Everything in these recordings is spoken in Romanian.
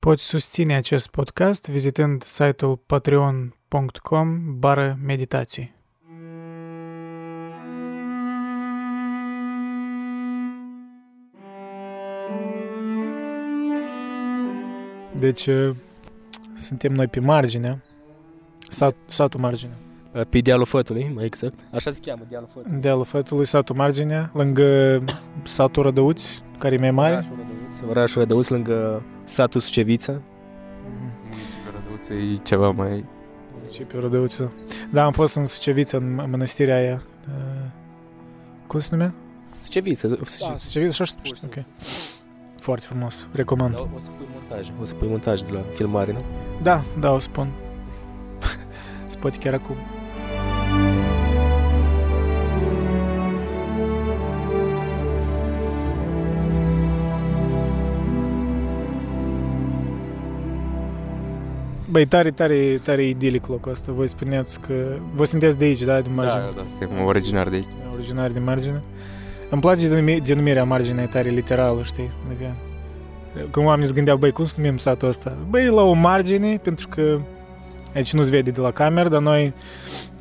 Poți susține acest podcast vizitând site-ul patreon.com bară meditații. Deci, uh, suntem noi pe margine, sat, satul margine. Pe dealul fătului, mai exact. Așa se cheamă, dealul fătului. Dealul fătului, satul margine, lângă satul Rădăuți, care e mai mare. Orașul Rădăuț, orașul Rădăuț lângă satul Sucevița. Municipiul Rădăuț e ceva mai... Municipiul Rădăuță. Da, am fost în Sucevița, în mănăstirea aia. Uh, Cum se numea? Sucevița. Da, Sucevița, așa se numește, ok. Foarte frumos, recomand. Da, o să pui montaj, o să pui montaj de la filmare, nu? Da, da, o spun. Se poate chiar acum. Băi, tare, tare, tare idilic locul ăsta. Voi spuneați că... Voi sunteți de aici, da? Din margine? Da, da, suntem originar de aici. Originar din margine. Îmi place denumi- denumirea marginea, e tare literală, știi? Adică, când oamenii se gândeau, băi, cum să numim satul ăsta? Băi, la o margine, pentru că aici nu se vede de la cameră, dar noi,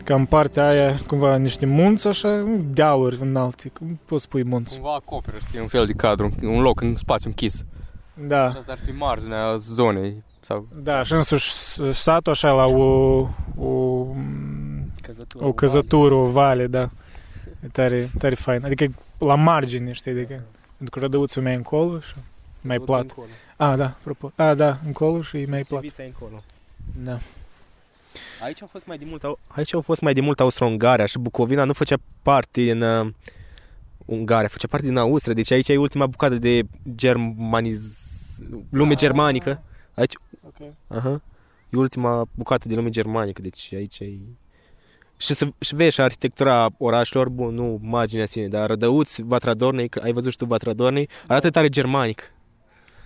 ca în partea aia, cumva niște munți, așa, dealuri înalte, cum poți spui munți? Cumva acoperă, știi, un fel de cadru, un loc, un spațiu închis. Da, Și asta ar fi marginea zonei. Sau... da, și însuși satul așa la o, o, Căzătură. o căzătură, o vale, da. E tare, tare fain. Adică la margine, știi, adică, pentru că rădăuțul mai încolo și mai plat. A, da, apropo. A, da, încolo și e mai plat. Sucevița e încolo. Da. Aici au fost mai de mult, au- aici au fost mai de mult Austro-Ungaria și Bucovina nu făcea parte din uh, Ungaria, făcea parte din Austria, deci aici e ultima bucată de germaniz... lume germanică. Aici, Ok. aha, e ultima bucată de lume germanică, deci aici e... Și, să, și vezi și arhitectura orașelor, bun, nu marginea sine, dar Rădăuți, Vatra Dornei, că ai văzut și tu Vatra Dornei, arată tare germanic.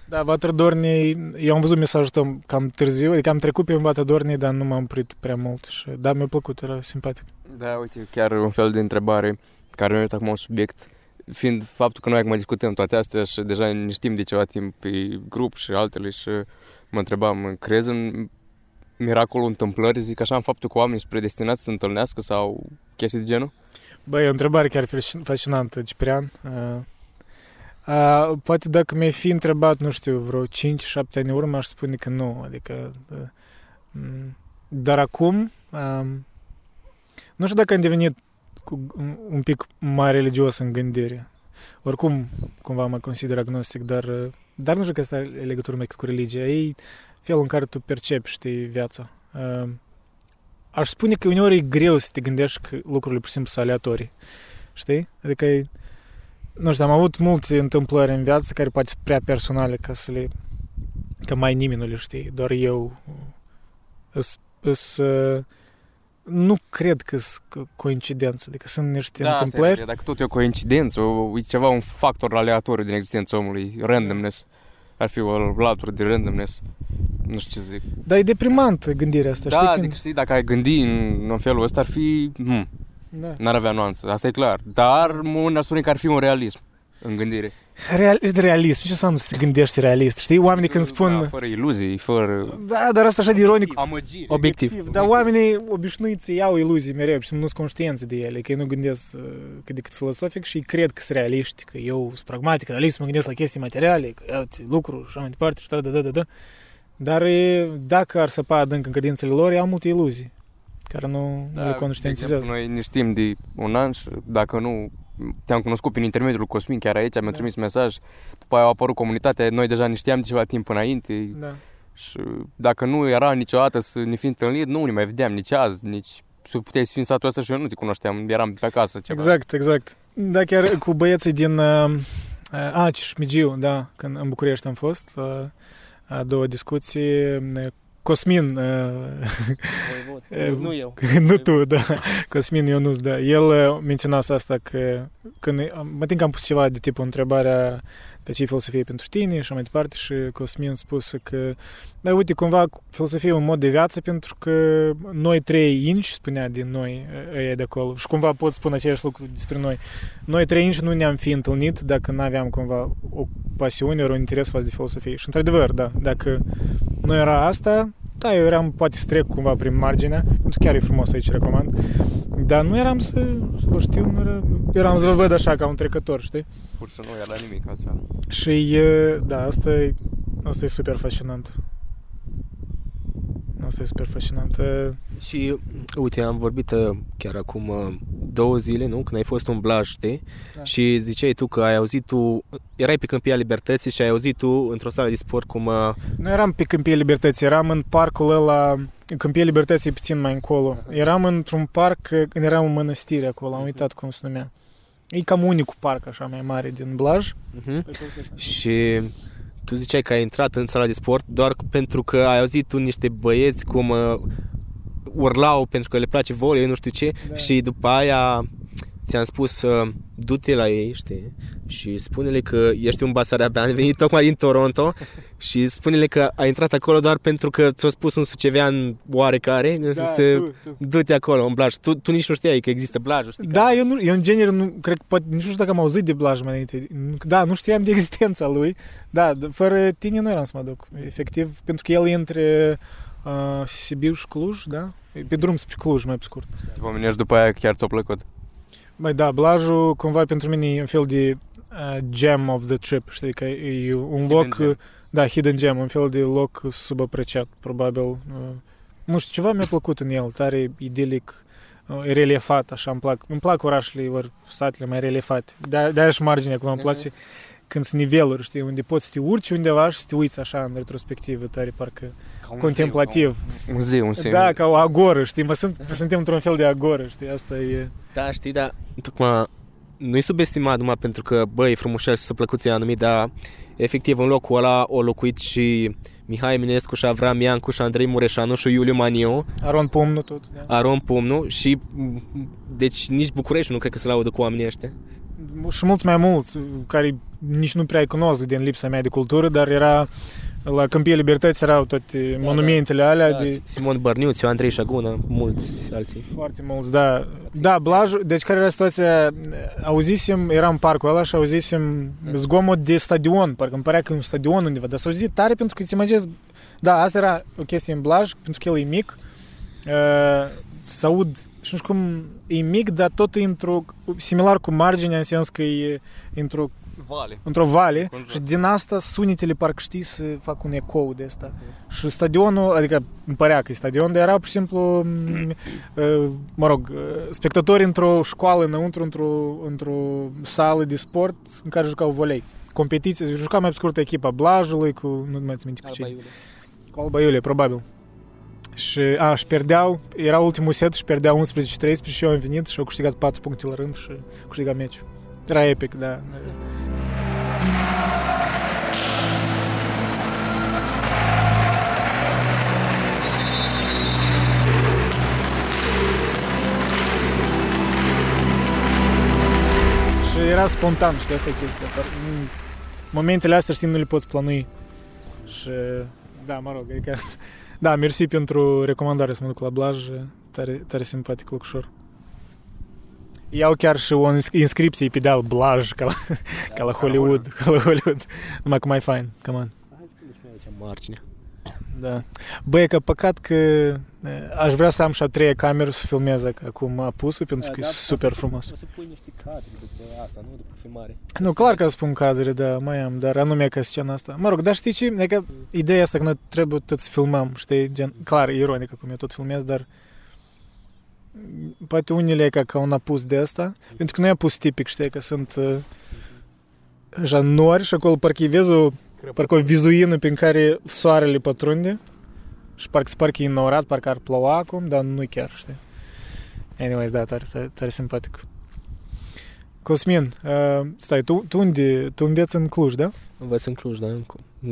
Da, Vatra Dornei, eu am văzut mesajul tău cam târziu, adică am trecut pe Vatra Dornei, dar nu m-am oprit prea mult și da, mi-a plăcut, era simpatic. Da, uite, chiar un fel de întrebare care mi-a venit acum un subiect. Fiind faptul că noi acum discutăm toate astea și deja ne știm de ceva timp pe grup și altele și mă întrebam, crezi în miracolul întâmplării, zic așa, în faptul că oamenii sunt predestinați să se întâlnească sau chestii de genul? Băi, e o întrebare chiar fascin- fascinantă, Ciprian. Uh, uh, poate dacă mi-ai fi întrebat, nu știu, vreo 5-7 ani în urmă, aș spune că nu, adică... Uh, m, dar acum, um, nu știu dacă am devenit cu, un, un pic mai religios în gândire. Oricum, cumva mă consider agnostic, dar, uh, dar nu știu că asta e legătură mai cu religia. E felul în care tu percepi, știi, viața. Uh, aș spune că uneori e greu să te gândești că lucrurile pur și simplu sunt aleatorii. Știi? Adică e, nu știu, am avut multe întâmplări în viață care poate sunt prea personale ca să le că mai nimeni nu le știe, doar eu îs, îs, uh, nu cred că sunt coincidență, adică sunt niște Da, întâmplări. asta e, dacă tot e o coincidență, o, e ceva, un factor aleatoriu din existența omului, randomness. Ar fi o latură de randomness. Nu știu ce zic. Dar e deprimantă gândirea asta, Da, știi? adică știi, dacă ai gândi în, în felul ăsta, ar fi... Hmm, da. n-ar avea nuanță, asta e clar. Dar unul ar spune că ar fi un realism în gândire. Real, realism, ce înseamnă să te gândești realist, știi? Oamenii când Da, spun... fără iluzii, fără... Da, dar asta așa de ironic, Amăgiri. Obiectiv. Dar oamenii obișnuiți iau iluzii mereu și nu sunt conștienți de ele, că ei nu gândesc uh, cât de cât filosofic și cred că sunt realiști, că eu sunt pragmatic, realist, mă gândesc la chestii materiale, că iau lucruri și așa mai departe și da, da, da, da, da. Dar e, dacă ar săpa adânc în credințele lor, ei au multe iluzii care nu, nu le de conștientizează. exemplu, noi ne știm de un an și dacă nu te-am cunoscut prin intermediul lui Cosmin chiar aici, mi-a Da. trimis mesaj, după aia a apărut comunitatea, noi deja ne știam de ceva timp înainte Da. și dacă nu era niciodată să ne fi întâlnit, nu ne mai vedeam nici azi, nici să puteai să fii în satul ăsta și eu nu te cunoșteam, eram pe acasă ceva. Exact, exact. Da, chiar cu băieții din uh, uh, Aci și Șmigiu, da, când în București am fost, uh, a doua discuții uh, Cosmin, uh, Voivod. nu eu. nu tu, da, Cosmin Ionus, da. El uh, menționase asta că când, mă tin că am pus ceva de tipul întrebarea că ce filosofie pentru tine și mai departe și Cosmin spus că da, uite, cumva filosofia e un mod de viață pentru că noi trei inci, spunea din noi ăia de acolo și cumva pot spune același lucru despre noi. Noi trei inci nu ne-am fi întâlnit dacă nu aveam cumva o pasiune ori un interes față de filosofie. Și într-adevăr, da, dacă nu era asta, da, eu eram poate să trec cumva prin marginea, pentru că chiar e frumos aici, recomand, dar nu eram să, să vă știu, nu era, eram să vă văd așa ca un trecător, știi? Pur și nu era nimic altceva. Și, da, asta e, asta e super fascinant. Asta e super fascinant. Și, uite, am vorbit uh, chiar acum uh, două zile, nu? Când ai fost un blaj, știi? Da. Și ziceai tu că ai auzit tu, erai pe Câmpia Libertății și ai auzit tu într-o sală de sport cum... Uh, nu eram pe Câmpia Libertății, eram în parcul ăla, Câmpia Libertății puțin mai încolo. Eram într-un parc, când era în mănăstire acolo, am uitat cum se numea. E cam unicul parc așa mai mare din Blaj. Uh-huh. Și tu ziceai că ai intrat în sala de sport doar pentru că ai auzit tu niște băieți cum uh, urlau pentru că le place volei, nu știu ce, da. și după aia ți-am spus uh, du-te la ei, știi, și spune-le că ești un basarabean venit tocmai din Toronto și spune-le că ai intrat acolo doar pentru că ți-a spus un sucevean oarecare da, să tu, tu. du-te acolo în Blaj. Tu, tu nici nu știai că există Blaj, știi? Da, eu, nu, eu în genere nu, cred, poate, nici nu știu dacă am auzit de Blaj mai înainte. Da, nu știam de existența lui. Da, fără tine nu eram să mă duc, efectiv, pentru că el e între uh, Sibiu și Cluj, da? Pe drum spre Cluj, mai pe scurt. Te pomenești după aia chiar ți-a plăcut? Băi, da, Blajul cumva pentru mine e un fel de uh, gem of the trip, știi, că e un hidden loc, gem. da, hidden gem, un fel de loc subapreciat, probabil. Uh, nu știu, ceva mi-a plăcut în el, tare idilic, uh, reliefat, așa, îmi plac, îmi plac orașele, ori satele mai reliefate, de-aia și marginea, cum îmi place, uh-huh. Când sunt niveluri, știi, unde poți să te urci undeva și să te uiți așa în retrospectivă, tare parcă ca contemplativ. Un muzeu, un Da, ca o agoră, știi, mă, sunt, suntem într-un fel de agoră, știi, asta e... Da, știi, da, tocmai nu-i subestimat numai pentru că, băi, frumușel și să plăcuți anumit, dar efectiv în locul ăla o locuit și Mihai Eminescu și Avram Iancu și Andrei Mureșanu și Iuliu Maniu. Aron Pumnu tot. Da. Aron Pumnu și deci nici București nu cred că se laudă cu oamenii ăștia. Și mulți mai mulți care nici nu prea cunosc din lipsa mea de cultură, dar era la Câmpie Libertăți erau toate da, monumentele da. alea. Da, de... Simon Bărniuțiu, Andrei Șagună, mulți alții. Foarte mulți, da. Da, Blajul, deci care era situația? Auzisem, eram în parcul ăla și auzisem da. zgomot de stadion, parcă îmi părea că e un stadion undeva, dar s-a auzit tare pentru că ți imaginezi, da, asta era o chestie în Blaj, pentru că el e mic, uh, să aud, și nu știu cum, e mic, dar tot e într-o, similar cu marginea, în sens că e într-o vale. într-o vale Conjur. și din asta sunetele parcă știi să fac un ecou de asta. Mm. Și stadionul, adică îmi părea că e stadion, dar era pur și simplu, mă rog, spectatori într-o școală înăuntru, într-o, într-o sală de sport în care jucau volei. Competiție, juca mai scurtă echipa Blajului cu, nu mai țin minte cu ce. Cu Alba Iulie, probabil. Și, a, și pierdeau, era ultimul set și pierdeau 11-13 și eu am venit și au câștigat 4 puncte la rând și câștigat meciul. Era epic, da. Și era spontan, știi, asta e chestia. Dar, momentele astea, știi, nu le poți planui. Și, da, mă rog, adică, da, mersi pentru recomandare să mă duc la blaj, tare, tare simpatic lucrușor. Iau chiar și o inscripție pe deal blaj, ca la, da, ca la Hollywood, ca la Hollywood. Numai că mai fain, come on. Hai spune și aici margine. Da. Băi, că păcat că aș vrea să am și a treia cameră să filmez acum apusul, pentru că da, e super frumos. O să pui niște cadre după asta, nu după filmare. Nu, clar că spun cadre, da, mai am, dar anume ca scena asta. Mă rog, dar știi ce? E că ideea asta că noi trebuie tot să filmăm, știi? Gen, clar, e ironic cum eu tot filmez, dar poate unele ca, ca un apus de asta, pentru că nu e apus tipic, știi, că sunt uh, așa nori și acolo parcă vezi o, parcă o vizuină prin care soarele pătrunde și parcă se parcă e înnorat, parcă ar ploua acum, dar nu chiar, știi. Anyways, da, tare, tare, tare simpatic. Cosmin, uh, stai, tu, tu unde, tu înveți în Cluj, da? Învăț în Cluj, da, în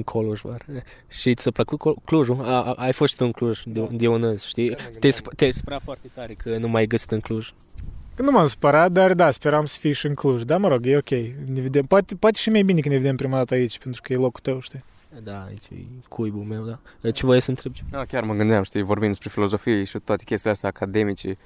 Coluj, var. Și ți-a plăcut Col- Clujul? A, a, ai fost și tu în Cluj, de, de unăzi, știi? Chiar mă Te, gândeam. sp- te spera foarte tare că nu mai ai găsit în Cluj. Nu m-am supărat, dar da, speram să fii și în Cluj. Da, mă rog, e ok. Ne vedem. Poate, poate și mai bine că ne vedem prima dată aici, pentru că e locul tău, știi? Da, aici e cuibul meu, da. Ce voie să întreb? Da, chiar mă gândeam, știi, vorbim despre filozofie și toate chestiile astea academice.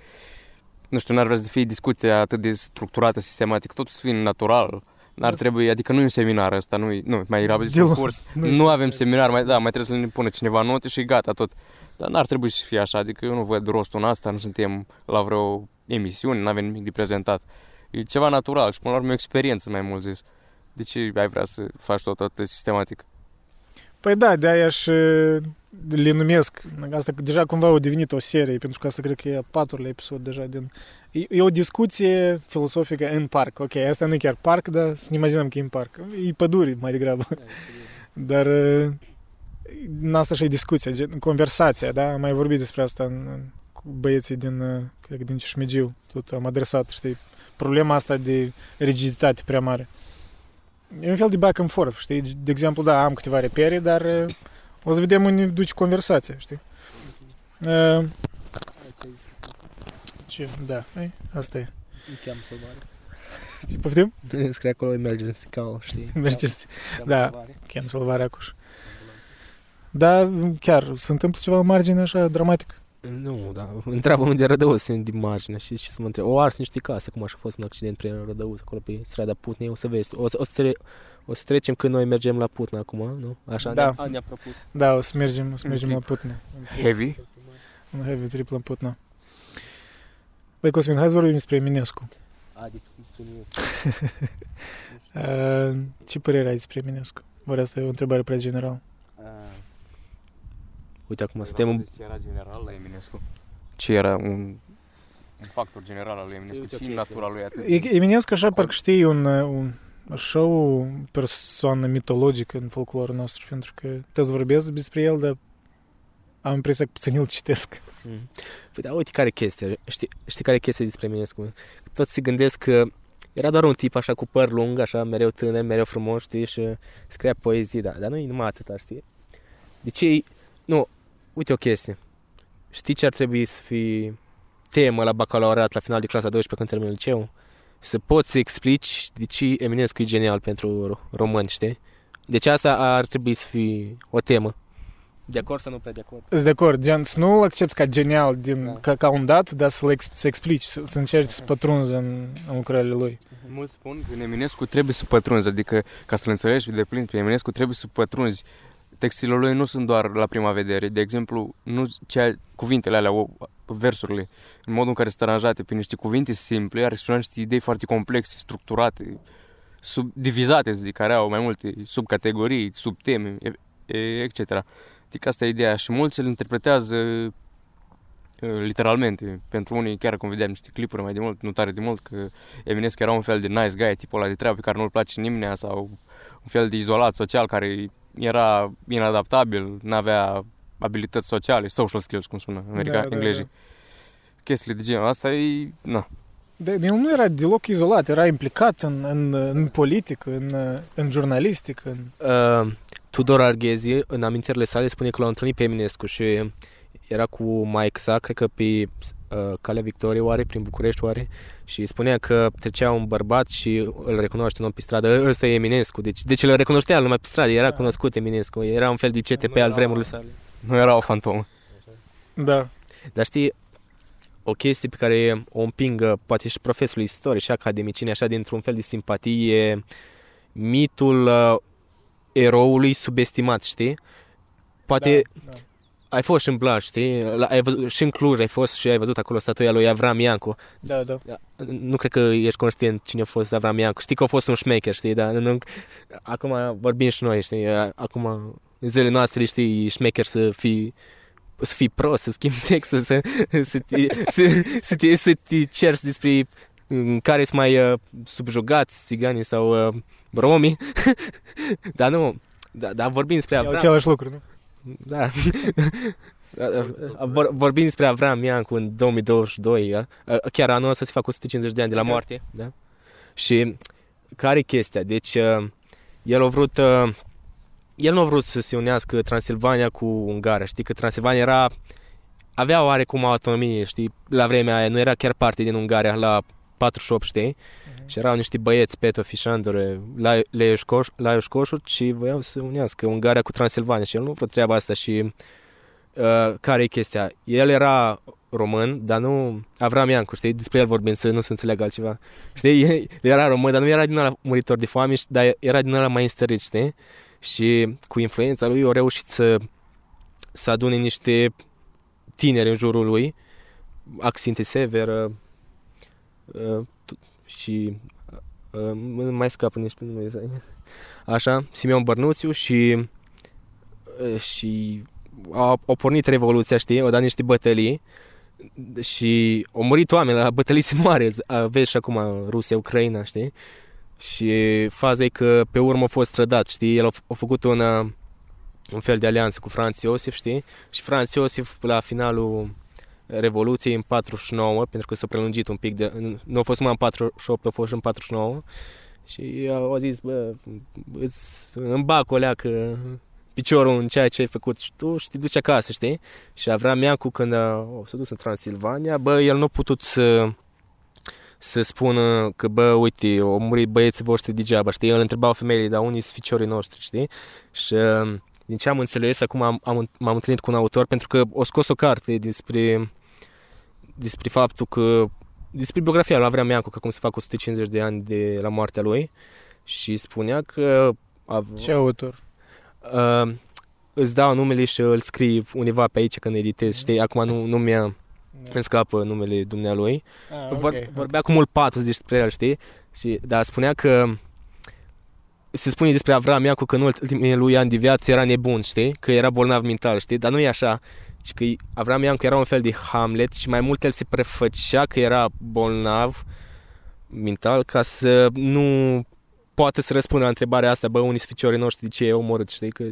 Nu știu, n-ar vrea să fie discuția atât de structurată, sistematică, totul să fie natural. N-ar Da. trebui, adică nu e un seminar ăsta, nu, nu mai era zis Deloc. un curs. Nu Nu, e avem seminar, mai, da, mai trebuie să ne pună cineva note și gata, tot. Dar n-ar trebui să fie așa, adică eu nu văd rostul în asta, nu suntem la vreo emisiune, nu avem nimic de prezentat. E ceva natural și până la urmă e o experiență mai mult zis. De ce ai vrea să faci tot atât sistematic? Păi da, de-aia și le numesc. Asta deja cumva a devenit o serie, pentru că asta cred că e a patrulea episod deja din... E, e o discuție filosofică în parc. Ok, asta nu e chiar parc, dar să ne imaginăm că e în parc. E păduri mai degrabă. Dar uh, în asta și e discuția, gen, conversația, da? Am mai vorbit despre asta în, în, cu băieții din, uh, cred că din Cismigiu. Tot am adresat, știi, problema asta de rigiditate prea mare. E un fel de back and forth, știi? De exemplu, da, am câteva repere, dar uh, o să vedem unde duce conversația, știi? Uh, ce? Da, ei, asta e. Cheam salvare. Ce poftim? Scrie acolo emergency call, știi? Mergeți. Cheam Da. salvare. Chem salvare acuș. Da, chiar, se întâmplă ceva în margine așa dramatic. Nu, da. Întreabă unde Rădăuț din margine și ce să mă întreb. O ars niște case, cum așa a fost un accident prin Rădăuț, acolo pe strada Putnei, o să vezi. O, să- o, să, tre- o să trecem când noi mergem la Putna acum, nu? Așa Da. ne-a, a, ne-a propus. Da, o să mergem, o să Un mergem la trip. Putna. Heavy? Un heavy trip la Putna. Băi, Cosmin, hai să vorbim despre Eminescu. Adică, despre mine. Uh, ce părere ai despre Eminescu? Oare asta e o întrebare prea generală. Uite, acum suntem în... Ce era general la Eminescu? Ce era un, un factor general al lui Eminescu? Uite o Ce chestie. natura lui atât? E- Eminescu așa parcă știi un, un așa o persoană mitologică în folclorul nostru, pentru că te vorbesc despre el, dar am impresia că puțin îl citesc. Mm. Păi da, uite care e chestia. Știi, știi care e chestia despre Eminescu? Toți se gândesc că era doar un tip așa cu păr lung, așa, mereu tânăr, mereu frumos, știi, și scria poezii, da, dar nu e numai atâta, știi? De ce e... Nu, uite o chestie. Știi ce ar trebui să fie temă la bacalaureat, la final de clasa 12 când termin liceu? Să poți să explici de ce Eminescu e genial pentru ro- români, știi? Deci asta ar trebui să fie o temă. De acord sau nu prea de acord? Sunt de acord, gen, să nu-l accepti ca genial din, Da. ca, ca un dat, dar să-l ex, să explici, să, să încerci să pătrunzi în, în lucrările lui. Mulți spun că în Eminescu trebuie să pătrunzi, adică ca să-l înțelegi de plin pe Eminescu trebuie să pătrunzi. Textile lui nu sunt doar la prima vedere. De exemplu, nu cea, cuvintele alea, o- versurile, în modul în care sunt aranjate prin niște cuvinte simple, ar exprima niște idei foarte complexe, structurate, subdivizate, să zic, care au mai multe subcategorii, subteme, e- e- etc. Adică asta e ideea și mulți îl interpretează uh, literalmente. Pentru unii, chiar cum vedeam niște clipuri mai de mult, nu tare de mult, că Eminescu era un fel de nice guy, tipul ăla de treabă pe care nu-l place nimeni sau un fel de izolat social care era inadaptabil, nu avea abilități sociale, social skills, cum spun america, da, englezii. Da. Chestiile de genul asta e... Na. De, el nu era deloc izolat, era implicat în, în, în politică, în, în jurnalistică. În... Uh, Tudor Arghezi, în amintirile sale, spune că l-a întâlnit pe Eminescu și era cu Mike sa, cred că pe uh, Calea Victoriei, oare, prin București, oare, și spunea că trecea un bărbat și îl recunoaște un om pe stradă, ăsta e Eminescu, deci, deci îl recunoștea numai pe stradă, era Da. cunoscut Eminescu, era un fel de CTP Nu al era- vremurilor sale. Nu era o fantomă. Da. Dar știi, o chestie pe care o împingă poate și profesorul istorie și academicieni așa dintr-un fel de simpatie mitul uh, eroului subestimat, știi? Poate Da, da. Ai fost și în Blaj, știi? La, ai văzut, și în Cluj ai fost și ai văzut acolo statuia lui Avram Iancu. Da, da. Nu cred că ești conștient cine a fost Avram Iancu. Știi că a fost un șmecher, știi? Dar nu, acum vorbim și noi, știi? Acum, în zilele noastre, știi, șmecher să fii să fii prost, să schimbi sexul, să, să, te, să, să, te, să te cerți despre mm, care sunt mai uh, subjugați, țiganii sau uh, romii. dar nu, da, dar vorbim despre E Avram. același lucru, nu? Da. Vor, vorbim despre Avram Iancu în 2022, a? chiar anul ăsta se fac 150 de ani de la Da. moarte. Da? Și care e chestia? Deci, uh, el a vrut uh, el nu a vrut să se unească Transilvania cu Ungaria, știi, că Transilvania era, avea oarecum o autonomie, știi, la vremea aia, nu era chiar parte din Ungaria la 48, știi, Mhm. și erau niște băieți, Petov și Șandor, Laios Coșut și voiau să unească Ungaria cu Transilvania și el nu vrut treaba asta și uh, care e chestia? El era român, dar nu Avram Iancu, știi, despre el vorbim să nu se înțeleagă altceva. Știi, el era român, dar nu era din ăla muritor de foame, știi, dar era din ăla mai înstărit, știi? Și cu influența lui a reușit să, să adune niște tineri în jurul lui, Axinte Sever uh, uh, și uh, uh, mai scapă niște nume așa, Simeon Bărnuțiu și uh, și au, au pornit revoluția, știi, au dat niște bătălii și au murit oameni, la bătălii se moare, vezi și acum Rusia, Ucraina, știi? Și faza e că pe urmă a fost trădat, știi? El a, a făcut un, uh, un fel de alianță cu Franz Iosif, știi? Și Franz Iosif la finalul Revoluției în 49, pentru că s-a prelungit un pic, de, nu a fost numai în 48, a fost și în 49 și au zis, bă, îți, îmi bag o leacă piciorul în ceea ce ai făcut și tu și te duci acasă, știi? Și Avram Iancu când a, s-a dus în Transilvania, bă, el nu a putut să să spună că, bă, uite, au murit băieții voștri degeaba, știi? El întrebau femeile, dar unii sunt ficiorii noștri, știi? Și din ce am înțeles, acum am, am, m-am întâlnit cu un autor pentru că o scos o carte despre, despre faptul că despre biografia lui Avram Iancu, că cum se fac 150 de ani de la moartea lui și spunea că... Ce autor? Uh, îți dau numele și îl scrii undeva pe aici când editez, știi? Acum nu, nu mi-a îmi scapă numele dumnealui. Ah, Vor, okay, vorbea cu mult patos despre el, știi? Și, dar spunea că se spune despre Avram Iancu că în ultimii lui ani de viață era nebun, știi? Că era bolnav mental, știi? Dar nu e așa. Și că Avram Iancu era un fel de Hamlet și mai mult el se prefăcea că era bolnav mental ca să nu poate să răspundă la întrebarea asta, bă, unii ficiorii noștri de ce e omorât, știi? Că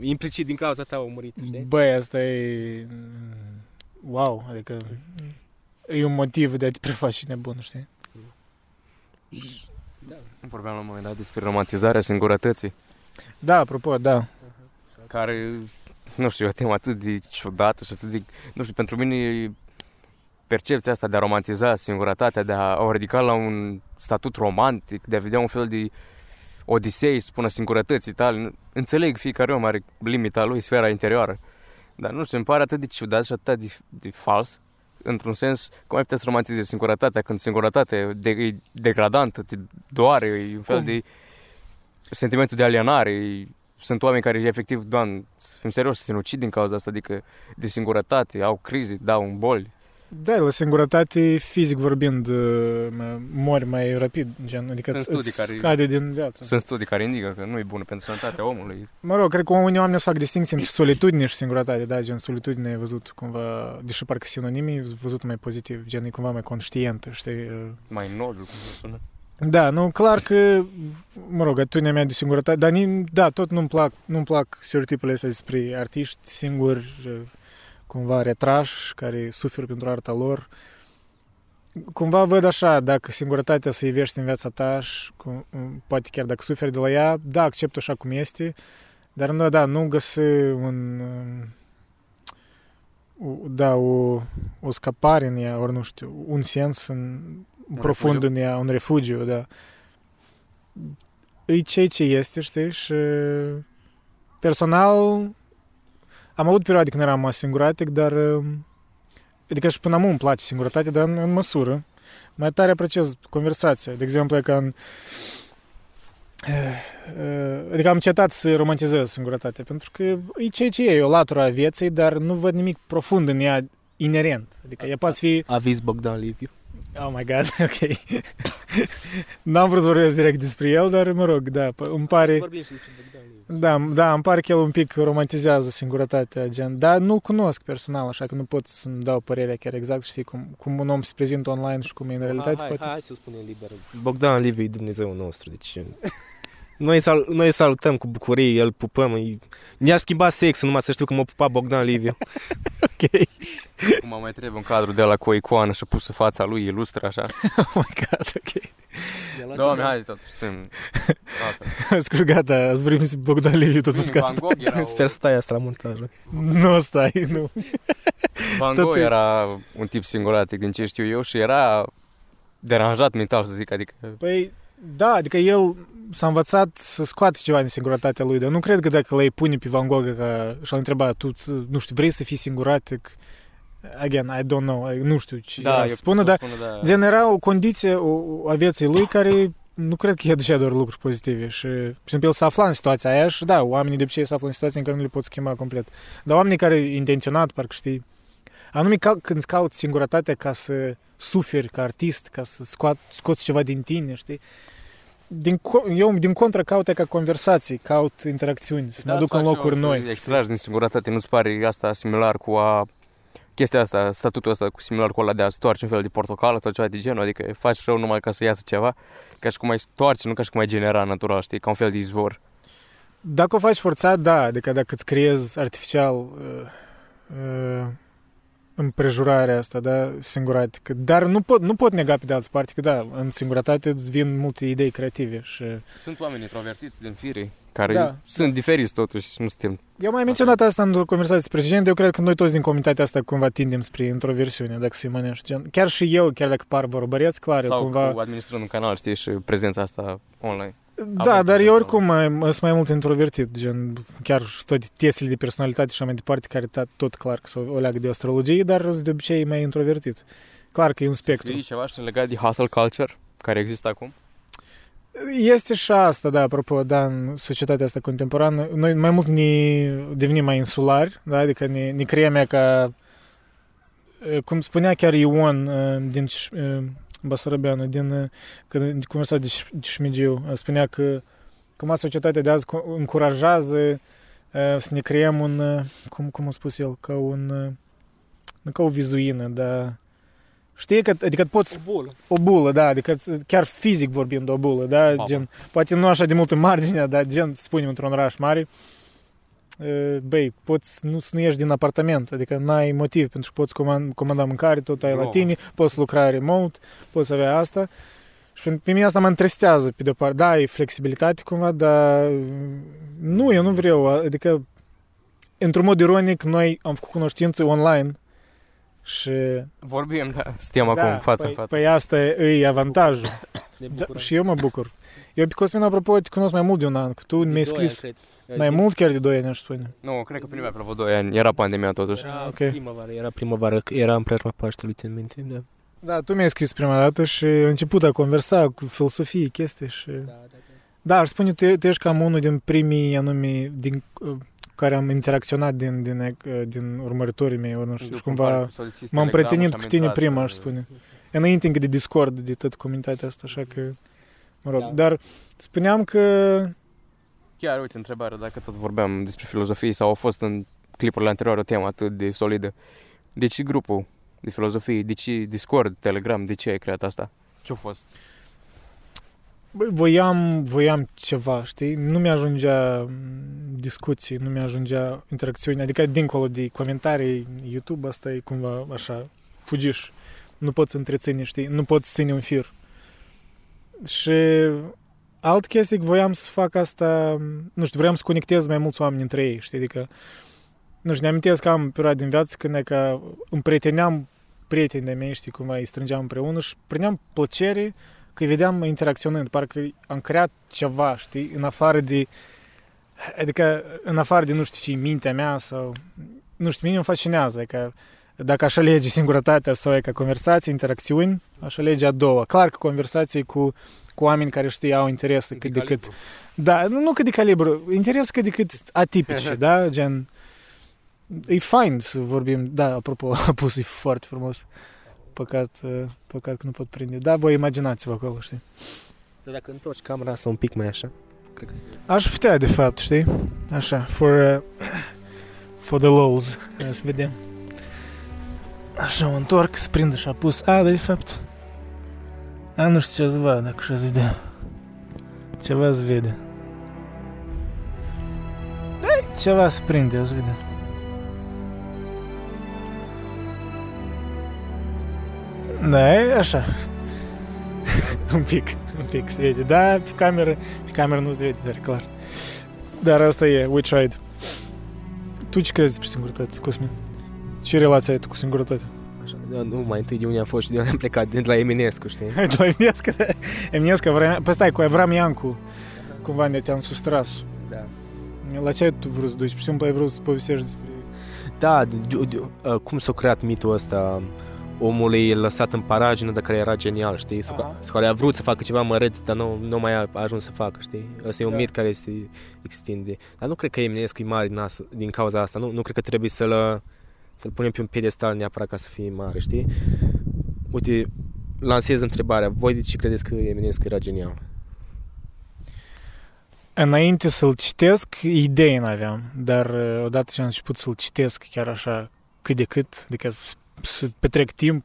implicit din cauza ta au murit, știi? Băi, asta e... Wow, adică e un motiv de a te preface nebun, știi? Da. Vorbeam la un moment dat despre romantizarea singurătății. Da, apropo, da. Care, nu știu, e o temă atât de ciudată și atât de... Nu știu, pentru mine percepția asta de a romantiza singurătatea, de a o ridica la un statut romantic, de a vedea un fel de odisei, spună singurătății tale. Înțeleg, fiecare om are limita lui, sfera interioară. Dar nu știu, îmi pare atât de ciudat și atât de, de fals într-un sens, cum ai putea să romantizezi singurătatea când singurătatea de, e degradantă, te doare, e un fel Cum? de sentimentul de alienare, e, sunt oameni care efectiv, doamne, să fim serioși, se sinucid din cauza asta, adică de singurătate, au crize, dau în boli. Da, la singurătate, fizic vorbind, uh, mă- mori mai rapid, gen, adică Sunt îți- studii îți care- scade din viață. Sunt studii care indică că nu e bună pentru sănătatea omului. Mă rog, cred că unii oameni să fac distinție între solitudine și singurătate, da, gen solitudine e văzut cumva, deși parcă sinonime, e văzut mai pozitiv, gen e cumva mai conștientă, știi? uh. Mai nodul, cum se sună. Da, nu, clar că, mă rog, atitudinea mea de singurătate, dar ni- da, tot nu-mi plac, nu-mi plac stereotipele astea despre artiști singuri, uh, cumva retrași, care suferă pentru arta lor. Cumva văd așa, dacă singurătatea se ivește în viața ta și cum, poate chiar dacă suferi de la ea, da, accept așa cum este, dar nu, da, nu găsi un, um, da, o, o scapare în ea, ori nu știu, un sens în, Un profund refugiu? în ea, un refugiu, da. E ceea ce este, știi, și personal am avut perioade când eram singuratic, dar um, adică și până acum îmi place singurătatea, dar în, în măsură. Mai tare apreciez conversația. De exemplu, e ca în Eh, Adică am cetat să romantizez singurătatea, pentru că e ceea ce e, e o latură a vieții, dar nu văd nimic profund în ea inerent. Adică ea poate fi... Aviz Bogdan Liviu. Oh my god, ok. N-am vrut să vorbesc direct despre el, dar mă rog, da, p- îmi pare... Vorbim și despre Bogdan Liviu. Da, da, îmi pare că el un pic romantizează singurătatea, gen, dar nu-l cunosc personal, așa că nu pot să-mi dau părerea chiar exact, știi, cum, cum un om se prezintă online și cum e în realitate, hai, poate... hai, hai să o spunem liber. Bogdan Liviu e Dumnezeu nostru, deci... Noi, sal- noi salutăm cu bucurie, îl pupăm. e- Ne-a schimbat sexul, numai să știu că m-a pupat Bogdan Liviu. ok. Cum mai trebuie un cadru de la cu o icoană și pusă fața lui, ilustră așa. Oh my god, ok. Doamne, hai totuși, suntem... Scur, gata, ați vorbit Bogdan Liviu tot Van podcast. Gogh era, Sper să stai asta la montajă. Nu stai, nu. Van tot- Gogh era un tip singuratic din ce știu eu și era deranjat mental, să zic, adică... Păi, da, adică el s-a învățat să scoate ceva din singuratatea lui, dar nu cred că dacă l-ai pune pe Van Gogh ca și-l întreba, tu, ți- nu știu, vrei să fii singuratic? Again, I don't know, I- nu știu ce era eu să spună, dar da. gen era o condiție o, a vieții lui care nu cred că îi aducea doar lucruri pozitive și, de exemplu, el se afla în situația aia și da, oamenii de obicei se află în situații în care nu le pot schimba complet. Dar oamenii care intenționat, parcă știi, anume ca, când îți cauți singurătatea ca să suferi ca artist, ca să scoat, scoți ceva din tine, știi? Din, co- eu, din contră, caut ca conversații, caut interacțiuni, să Da, mă duc în locuri noi. Extraj din singurătate, nu-ți pare asta similar cu a chestia asta, statutul ăsta cu similar cu ăla de a stoarce un fel de portocală sau ceva de genul, adică faci rău numai ca să iasă ceva, ca și cum ai stoarce, nu ca și cum ai genera natural, știi, ca un fel de izvor. Dacă o faci forțat, da, adică dacă îți creezi artificial uh, uh, împrejurarea asta, da, singuratică. Dar nu pot, nu pot nega pe de altă parte că, da, în singurătate îți vin multe idei creative și... Sunt oameni introvertiți din fire, care Da. sunt diferiți totuși, nu suntem... Eu mai am menționat asta în conversații precedente, eu cred că noi toți din comunitatea asta cumva tindem spre introversiune, dacă să-i mănești. Gen, chiar și eu, chiar dacă par vorbăreț, clar, eu sau cumva... cu administrând un canal, știi, și prezența asta online. Da, Avem dar eu prezență oricum mai, sunt mai mult introvertit, gen, chiar și toate testele de personalitate și așa mai departe, care ta- tot clar că o leagă de astrologie, dar sunt de obicei mai introvertit. Clar că e un spectru. Știi ceva și legat de hustle culture, care există acum? Este și asta, da, apropo, da, în societatea asta contemporană, noi mai mult ne devenim mai insulari, da, adică ne, ne creăm ca, e, cum spunea chiar Ion e, din Cis- e, Basarabeanu, din, e, când conversa de Cis- Cismigiu, e, spunea că cum societatea de azi co- încurajează e, să ne creăm un, e, cum, cum a spus el, ca un, e, nu ca o vizuină, dar Știi că, adică poți O bulă. o bulă, da, adică ți- chiar fizic vorbind o bulă, da, Papa. gen, poate nu așa de multă margine, dar gen, să spunem, într-un oraș mare, e, băi, poți nu, să nu ieși din apartament, adică n-ai motiv, pentru că poți comanda, comanda mâncare, tot ai la Bravo. tine, poți lucra remote, poți avea asta. Și pe- pe mine asta mă întristează, pe de-o parte. Da, e flexibilitate cumva, dar nu, eu nu vreau, adică într-un mod ironic, noi am făcut cunoștință online și Vorbim, da, suntem da, acum față păi, în față. Păi asta e avantajul. Ne Da, bucurăm. și eu mă bucur. Eu pe Cosmin, apropo, te cunosc mai mult de un an, că tu mi-ai De doi ani, scris cred. Mai mult chiar de 2 ani, aș spune. Nu, cred că primea pe vreo 2 ani, era pandemia totuși. Era Ok. primăvară, era primăvară, era în preajma Paștelui, țin minte, da. Da, tu mi-ai scris prima dată și a început a conversa cu filosofie, chestii și... Da, da, da. Da, aș spune, tu, tu ești cam unul din primii anume din uh, care am interacționat din, din, uh, din urmăritorii mei, ori nu știu, și cumva m-am prietenit cu tine prima, aș spune. Înainte încă de Discord, de tot comunitatea asta, așa că, mă rog. Da. Dar spuneam că Chiar, uite, întrebarea, dacă tot vorbeam despre filozofie sau a fost în clipurile anterioare o temă atât de solidă. De ce grupul de filozofie? De ce Discord, Telegram? De ce ai creat asta? Ce-a fost? Băi, voiam, voiam ceva, știi? Nu mi-ajungea m, discuții, nu mi-ajungea interacțiuni, adică dincolo de comentarii, YouTube, asta e cumva așa, fugiș. Nu poți întreține, știi? Nu poți ține un fir. Și alt chestie, că voiam să fac asta, nu știu, vreau să conectez mai mulți oameni între ei, știi? Adică, nu știu, ne amintesc că am perioade din viață când e că împrieteneam prietenii de mei, știi, cumva îi strângeam împreună și prineam plăcere că îi vedeam interacționând, parcă am creat ceva, știi, în afară de adică în afară de nu știu ce mintea mea sau nu știu, mine îmi fascinează că dacă aș alege singurătatea sau e ca conversații, interacțiuni, aș alege a doua. Clar că conversații cu, cu oameni care știi au interese cât de cât. Da, nu, nu cât de calibru, interes cât de cât atipice, da? Gen, e fain să vorbim, da, apropo, a pus e foarte frumos. Păcat, uh, păcat că nu pot prinde. Da, voi imaginați-vă acolo, știi? Dar dacă întorci camera asta un pic mai așa, cred că se... Aș putea, de fapt, știi? Așa, for, uh, for the lols. Ia să vedem. Așa, mă întorc, să prind așa pus. A, de fapt. Și vedea. Ceva se vede. Ei, ceva se prinde, să vedem. Da, e așa. Un pic. Un pic se vede. Da, pe cameră, pe cameră nu se vede, dar clar. Dar asta e, we tried. Crezi despre singurătate, Cosmin? Ce relație ai tu cu singurătate? Așa, da, nu, mai întâi de unde am fost și de unde am plecat, de la Eminescu, știi? De la Eminescu, da. Eminescu, vrea... Păi stai, cu Avram Iancu, cumva ne te-am sustras. Da. La ce ai tu vrut să duci? Pur și simplu ai vrut să povestești despre... Da, de, de, de, uh, cum s-a creat mitul ăsta omului lăsat în paragină, dar care era genial, știi? Sau, Aha. sau care a vrut să facă ceva măreț, dar nu, nu mai a ajuns să facă, știi? Ăsta e un Da. mit care se extinde. Dar nu cred că Eminescu e mare din, as, din cauza asta. Nu, nu cred că trebuie să-l, să-l punem pe un pedestal neapărat ca să fie mare, știi? Uite, lansez întrebarea. Voi de ce credeți că Eminescu era genial? Înainte să-l citesc, idei n-aveam, dar uh, odată ce am început să-l citesc chiar așa cât de cât, adică să, să petrec timp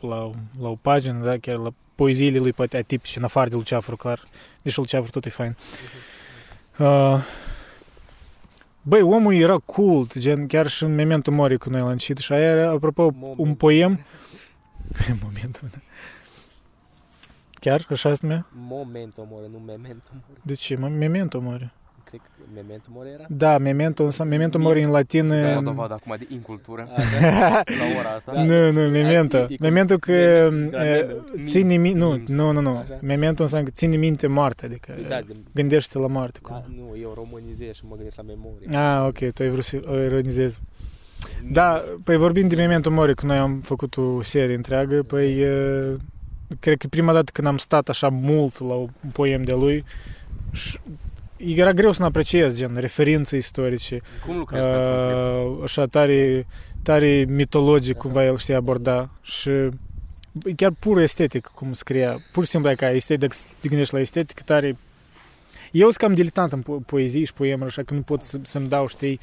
la, la o pagină, da, chiar la poeziile lui poate atipice, în afară de Luceafru, clar, deși Luceafru tot e fain. Uh, băi, omul era cult, gen, chiar și în Memento Mori când noi l-am citit și aia era, apropo, un Moment. poem. Momentul, da. Chiar? Așa se numea? Momento mori, nu memento mori. De ce? Mă- Memento Mori. Cred că memento mori era? Da, memento, înseamnă, memento mori în latină... Dau o dovadă acum de incultură A, da. la ora asta. Nu, nu, memento. E- e cum- Memento că mem- da, e, mem- ține minte, nu, memes. nu, nu, nu. Așa. Memento înseamnă că ține minte moartea, adică Da, de, gândește la moarte. da, Cum. nu, eu românizez și mă gândesc la memorie. Ah, ok, tu ai vrut să o ironizezi. Da, păi vorbind de Memento Mori, că noi am făcut o serie întreagă, păi e, cred că prima dată când am stat așa mult la un poem de lui, și era greu să-l apreciez, gen, referințe istorice, Cum lucrezi pentru un clip? uh, așa tare, tare mitologic cumva el știa aborda și e chiar pur estetic cum scria, pur și simplu e ca estetic, dacă te gândești la estetic, tare eu sunt cam diletant în po- poezii și poemuri, așa că nu pot să, să-mi dau, știi,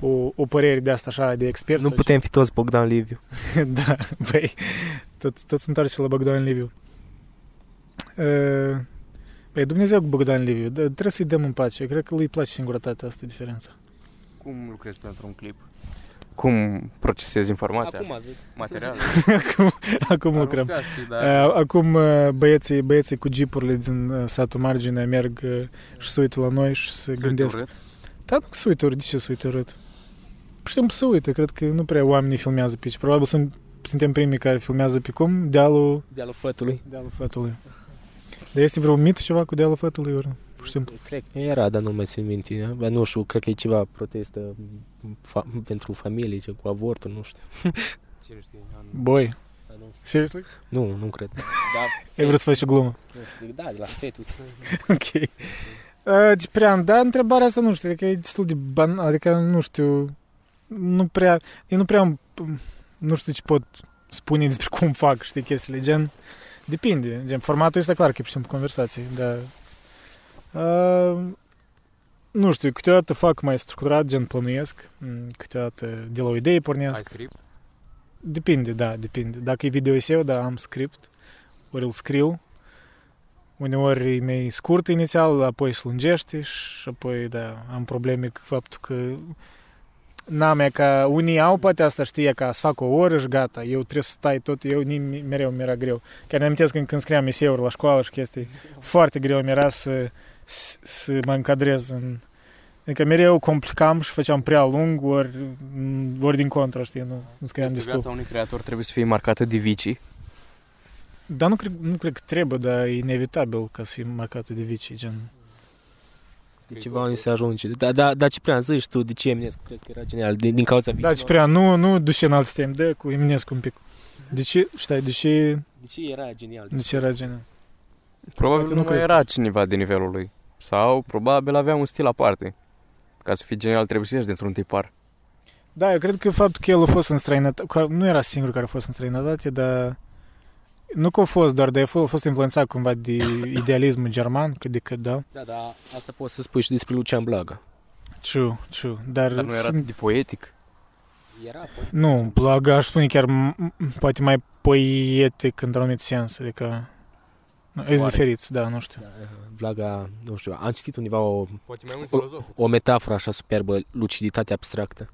o, o părere de asta așa, de expert. Nu sau putem fi toți Bogdan Liviu. ce. da, băi, tot, tot se întoarce la Bogdan Liviu. Uh, Băi, Dumnezeu cu Bogdan Liviu, da, trebuie să-i dăm în pace. Eu cred că lui place singurătatea asta, e diferența. Cum lucrezi pentru un clip? Cum procesezi informația? Acum aveți. Material? acum, acum lucrăm. Da. Uh, Acum uh, băieții, băieții cu jeepurile din uh, satul margine merg uh, și se uită la noi și se gândesc. Da, nu se uită, de ce se uită urât? Pur și simplu se uită, cred că nu prea oamenii filmează pe aici. Probabil sunt, suntem primii care filmează pe cum? Dealul, Dealul fătului. dealul fătului. Dar este vreo mit ceva cu dealul fătului? Ori? Pur și simplu. Cred că era, dar nu mai țin minte. Bă, Nu știu, cred că e ceva protestă fa- pentru familie, ce cu avortul, nu știu. Cine știe? Boi, Dar nu, seriously? nu, nu cred. Da, Ai vrut să faci o glumă. nu știu, da, de la fetus. ok. Uh, Ciprian, da, întrebarea asta nu știu, adică e destul de ban, adică nu știu, nu prea, eu nu prea, am- nu știu ce pot spune despre cum fac, știi, chestiile, gen, depinde, gen, formatul este clar că e pur și simplu conversație, dar, uh, nu știu, câteodată fac mai structurat, gen, plănuiesc, m, câteodată de la o idee Ai pornesc, script? Depinde, da, depinde. Dacă e video SEO, da, am script, ori îl scriu. Uneori e mai scurt inițial, apoi se lungește și apoi, da, am probleme cu faptul că n-am e ca unii au poate asta știe ca să fac o oră și gata, eu trebuie să stai tot, eu nim- mereu mi-era greu. Chiar ne amintesc când, când scriam eseuri la școală și chestii, foarte greu mi-era să, să, să mă încadrez în... Adică mereu complicam și făceam prea lung, ori, ori din contră, știi, nu, nu scriam Crezi că destul. viața unui creator trebuie să fie marcată de vicii? Dar nu cred, nu cred că trebuie, dar e inevitabil ca să fie marcată de vicii, gen... De ceva nu se ajunge. Da, da, da, Ciprian, zici tu, de ce Eminescu crezi că era genial? Din, din cauza Da, vicilor? Ciprian, nu, nu duce în alt sistem, dă cu Eminescu un pic. De ce, știi, de ce, De ce era genial? de ce era genial? Probabil Poate nu, nu mai crezi. era cineva de nivelul lui. Sau probabil avea un stil aparte. Ca să fii genial trebuie să ieși dintr-un tipar. Da, eu cred că faptul că el a fost în străinătate, că nu era singur care a fost în străinătate, dar nu că a fost doar, dar a fost, a fost influențat cumva de idealismul german, cât de cât, da. Da, da, asta poți să spui și despre Lucian Blaga. True, true, dar, Dar nu era sunt- de poetic. Era, nu, Blaga aș spune chiar m- m- poate mai poetic într-un anumit sens, adică... Nu, Ești Oare? diferiți, da, nu știu. Da, Vlaga, nu știu, am citit undeva o, Poate mai mult filozof. o metaforă așa superbă, luciditate abstractă.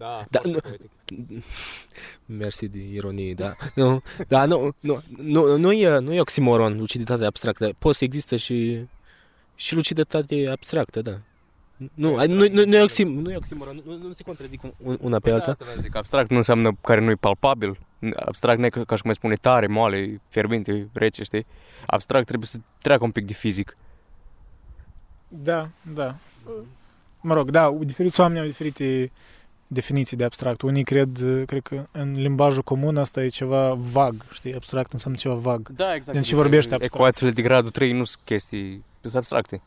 Da, Da, nu- Mersi de ironie, da. Nu, da, nu, nu, nu, nu, e, nu e oximoron, luciditate abstractă. Poți să există și, și luciditate abstractă, da. Nu, ai- nu, nu, nu, e, oxim, nu e oximoron, nu, nu se contrazic un- una pe alta. Asta vreau să zic, abstract nu înseamnă care nu e palpabil. Abstract nu e ca ca și cum ai spune tare, moale, fierbinte, rece, știi? Abstract trebuie să treacă un pic de fizic. Da, da. Mă rog, da, diferiți oameni au diferite definiții de abstract. Unii cred, cred că în limbajul comun asta e ceva vag, știi? Abstract înseamnă ceva vag. Da, exact. Din ce vorbește abstract. Ecuațiile de gradul 3 nu sunt chestii sunt abstracte.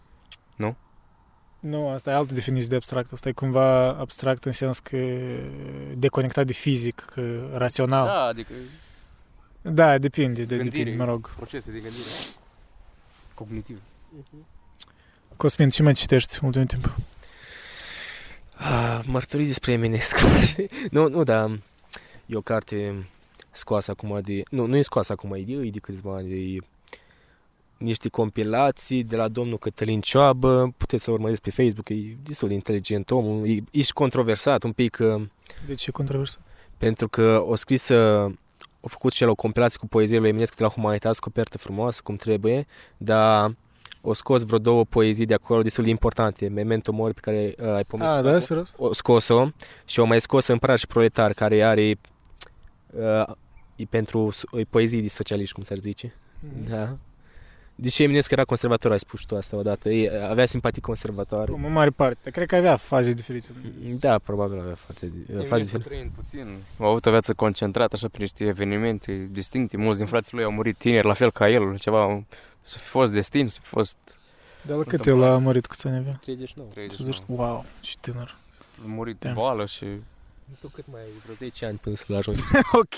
Nu, asta e altă definiție de abstract. Asta e cumva abstract în sens că deconectat de fizic, că rațional. Da, adică Da, depinde, de, Gândire. depinde, mă rog. procese de gândire. Cognitiv. Cosmin, ce mai citești ultimul timp? Ah, mărturii despre Eminescu. nu, nu, dar e o carte scoasă acum de... Nu, nu e scoasă acum, e de, e de câțiva ani, e niște compilații de la domnul Cătălin Cioabă, puteți să urmăriți pe Facebook, e destul de inteligent omul, e, e și controversat un pic, uh, De ce controversă? pentru că o scris, uh, a făcut și el o compilație cu poezie lui Eminescu de la Humanitas, copertă frumoasă, cum trebuie, dar o scos vreo două poezii de acolo destul de importante, Memento Mori, pe care uh, ai pomenit. A, da, serios? o scos-o și o mai scos Împărat și Proletar, care are uh, e pentru e poezii de socialiști, cum s-ar zice. Da. Deși Eminescu era conservator, ai spus și tu asta odată. E, avea simpatii conservatoare. În mare parte, dar cred că avea faze diferite. Da, probabil avea fațe, faze Eminescu diferite. trăind puțin. Au avut o viață concentrată așa prin niște evenimente distincte. Mulți din frații lui au murit tineri, la fel ca el. Ceva, să fi fost destin, să fi fost Dar la cât el a murit câți ani avea? 39. 30 Wow, ce tânăr. A murit de Da. boală și... Tu cât mai ai? Vreo 10 ani până să-l ajungi. ok,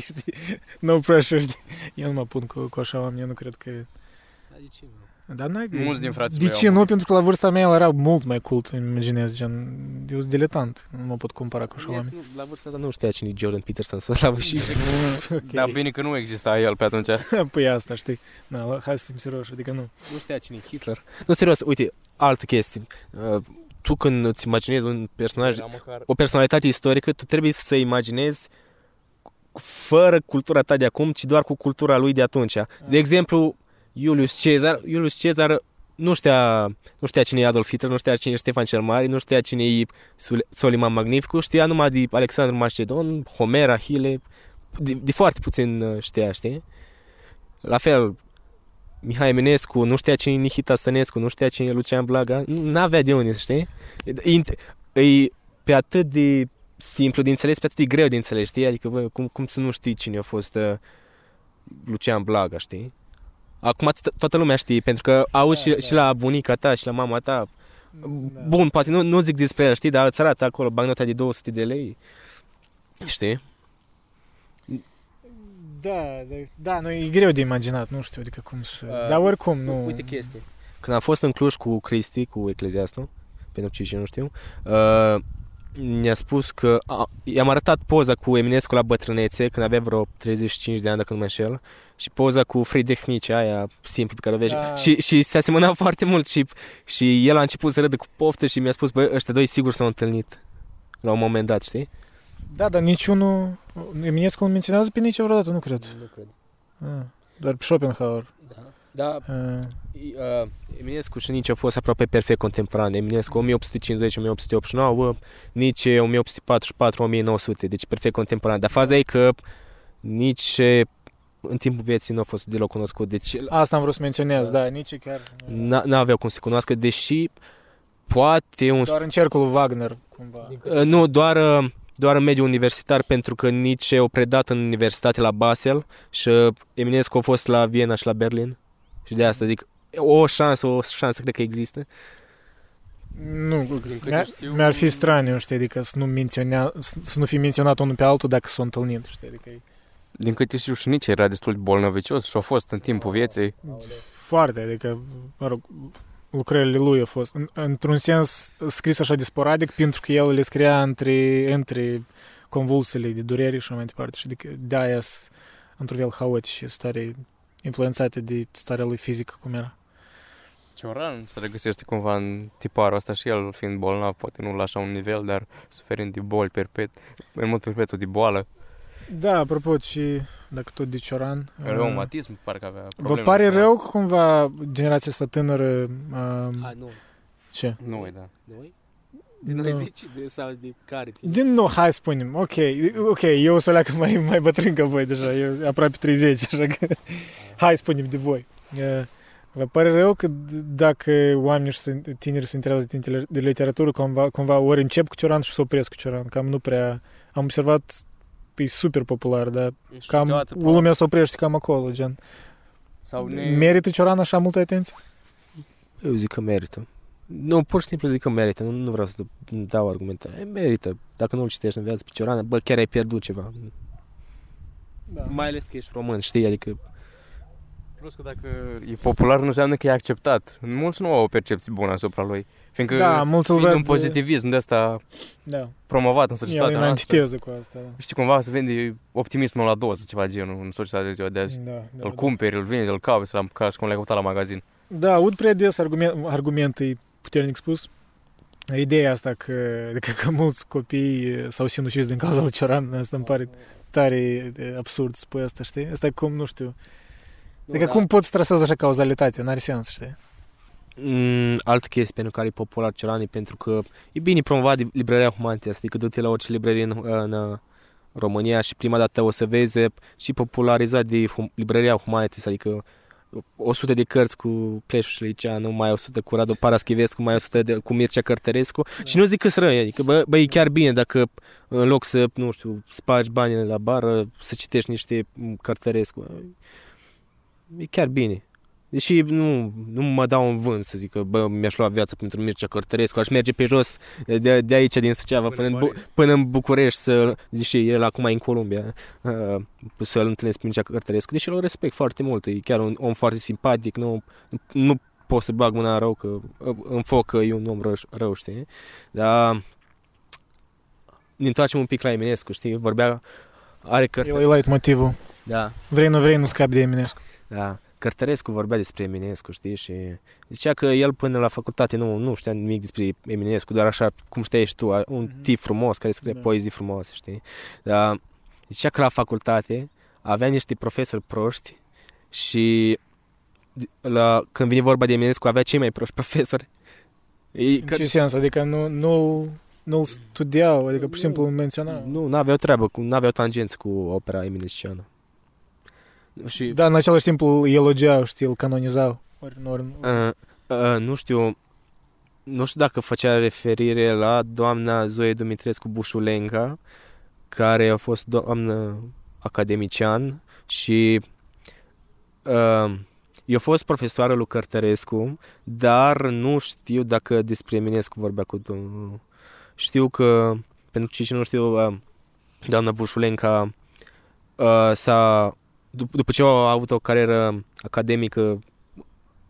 știi, no pressure, știi. Eu nu mă pun cu, cu așa oameni, eu nu cred că... Dar n-ai... Mulți din frații De mei au ce? Nu, murit. pentru că la vârsta mea el era mult mai cool, să-mi imaginez, gen... Eu sunt diletant, nu mă pot compara cu așa oameni. La vârsta ta nu știa cine e Jordan Peterson să slavă și Ok. Dar bine că nu exista el pe atunci. Păi asta, știi. Na, la- hai să fim serioși, adică nu. nu știa cine e Hitler. Nu, serios, uite, altă chestie. Uh, tu când îți imaginezi un personaj Era măcar... o personalitate istorică, tu trebuie să imaginezi fără cultura ta de acum, ci doar cu cultura lui de atunci. De exemplu, Iulius Cezar, Iulius Cezar nu știa, nu știa cine e Adolf Hitler, nu știa cine e Ștefan cel Mare, nu știa cine e Sule- Soliman Magnificus, știa numai de Alexandru Macedon, Homer, Ahile, de, de foarte puțin uh, știa, știi? La fel, Mihai Eminescu, nu știa cine e Nihita Stănescu, nu știa cine e Lucian Blaga, nu avea de unde, știi? E, e pe atât de simplu de înțeles, pe atât de greu de înțeles, știi? Adică, bă, cum, cum să nu știi cine a fost uh, Lucian Blaga, știi? Acum to- toată lumea știe, pentru că auzi Da, și, da. și la bunica ta și la mama ta. Bun, poate nu, nu zic despre ea, știi, dar îți arată acolo bagnota de 200 de lei. Știi? Da, da, da, nu, e greu de imaginat, nu știu, adică cum să... Uh, Dar oricum, nu... Uite chestii. Când am fost în Cluj cu Cristi, cu Ecleziastul, pentru cei ce nu știu, uh, ne-a spus că a, i-am arătat poza cu Eminescu la bătrânețe când avea vreo 35 de ani, dacă nu mă înșel, și poza cu Friedrich Nietzsche, aia simplu pe care o vezi. Da. Și, și se asemănau foarte mult și, și el a început să râdă cu poftă și mi-a spus, bă, ăștia doi sigur s-au întâlnit la un moment dat, știi? Da, dar niciunul... Eminescu nu menționează pe nici vreodată, nu cred. Nu cred. Ah, doar pe Schopenhauer. Da. Da, Ah, Uh, Eminescu și Nietzsche au fost aproape perfect contemporane. Eminescu 1850-1889, Nietzsche 1844-1900, deci perfect contemporan. Dar faza e că Nietzsche în timpul vieții nu a fost deloc cunoscut, deci el Asta am vrut să menționez, da, nici chiar... n- n-aveau cum să se cunoască, deși poate un... Doar în cercul Wagner, cumva. Uh, nu, doar, uh, doar în mediul universitar, pentru că Nietzsche a predat în universitate la Basel și uh, Eminescu a fost la Viena și la Berlin. Și de asta zic, o șansă, o șansă cred că există. Nu, câte mi-ar, știu- mi-ar fi straniu, știi, adică să nu, menționa, să să nu fi menționat unul pe altul dacă s-au întâlnit, știi, adică e Din câte știu și nici era destul de bolnăvicios și a fost în timpul vieții. foarte, adică, mă rog, lucrările lui au fost, în, într-un sens, scris așa de sporadic, pentru că el le scria între, între convulsiile de durere și așa mai departe, și adică de-aia sunt într-un fel haotice, stare influențate de starea lui fizică, cum era. Cioran se regăsește cumva în tiparul ăsta și el fiind bolnav, poate nu la așa un nivel, dar suferind de boli perpet, în mod perpetu de boală. Da, apropo, și dacă tot de Cioran... uh, Reumatism, parcă avea Vă probleme. pare cu- rău că cumva generația asta tânără... Uh, A, nu. ce? Nu, da. Noi? Din Nu. rezici de, sau de care? tine? Din nou, hai să spunem, ok, ok, eu o să leacă mai, mai bătrân ca voi deja, eu aproape 30, așa că hai să spunem de voi. Uh, Vă pare rău că d- dacă oamenii și se- tineri se interesează de tine- de literatură, cumva, cumva ori încep cu Cioran și se opresc cu Cioran, cam nu prea... Am observat, e super popular, dar Și cam câteodată, lumea se oprește cam acolo, gen. Sau ne... Merită Cioran așa multă atenție? Eu zic că merită. Nu, pur și simplu zic că merită. Nu, nu vreau să dau argumente. E, Merită. Dacă nu-l citești în viață pe Cioran, bă, chiar ai pierdut ceva. Da. Mai ales că ești român, știi? Adică Plus că dacă e popular nu înseamnă că e acceptat. Mulți nu au o percepție bună asupra lui. Fiindcă Da, mulți îl fiind văd... un pozitivism de asta Da, promovat în el e societatea în noastră. antiteză cu asta. Da, Știi, cumva se vende optimismul la doză, ceva genul, în societatea de ziua de azi. da, da, îl da. cumperi, îl vinzi, îl cauți, la, ca și cum l-ai căutat la magazin. Da, aud prea des argument, argumente puternic spus. Ideea asta că, că, că mulți copii s-au sinucis din cauza lui Cioran, asta îmi pare tare de absurd să spui asta, știi? Asta e cum, nu știu, adică cum poți trasezi așa cauzalitate, n-are sens, știi? Mm, altă chestie pentru care e popular Cioran e pentru că e bine promovat de librăria Humanitas, adică du-te la orice librărie în, în uh, România și prima dată o să vezi și popularizat de hum, librăria Humanitas, adică 100 de cărți cu Pleșu Liceanu, mai 100 cu Radu Paraschivescu, mai 100 de, cu Mircea Cărtărescu și nu zic că răi, adică bă, bă, e chiar bine dacă în loc să, nu știu, spargi banii la bară, să citești niște mm, Cărtărescu. E chiar bine. Deși nu, nu mă dau în vânt să zic că bă, mi-aș lua viața pentru Mircea Cărtărescu, aș merge pe jos de, de aici din Suceava până, în, Bu- până în București să, deși el acum e în Columbia, uh, să-l întâlnesc pe Mircea Cărtărescu, deși îl respect foarte mult, e chiar un om foarte simpatic, nu, nu pot să bag mâna rău că uh, în foc că e un om rău, rău știi? Dar ne întoarcem un pic la Eminescu, știi? Vorbea, are cărți. El e light motivul. Da, Vrei, nu vrei, nu scapi de Eminescu. da. Cărtărescu vorbea despre Eminescu, știi, și zicea că el până la facultate nu, nu știa nimic despre Eminescu, doar așa cum știai și tu, un Mhm. tip frumos care scrie Da. poezii frumoase, știi. Dar zicea că la facultate avea niște profesori proști și la, când vine vorba de Eminescu avea cei mai proști profesori. Ei, În ce sens? Adică nu, nu, nu-l studiau, adică pur și simplu îl menționau. nu, nu aveau treabă, cu, nu aveau tangenți cu opera eminesciană. Și Da, în același timp îl elogiau, știi, îl canonizau. Ori, ori, Uh, uh, nu știu nu știu dacă făcea referire la doamna Zoe Dumitrescu Bușulenca care a fost doamnă academician și uh, eu a fost profesoară lui Cărtărescu dar nu știu dacă despre Eminescu vorbea cu domnul știu că pentru cei ce nu știu uh, doamna Bușulenca uh, s-a dup- după ce a avut o carieră academică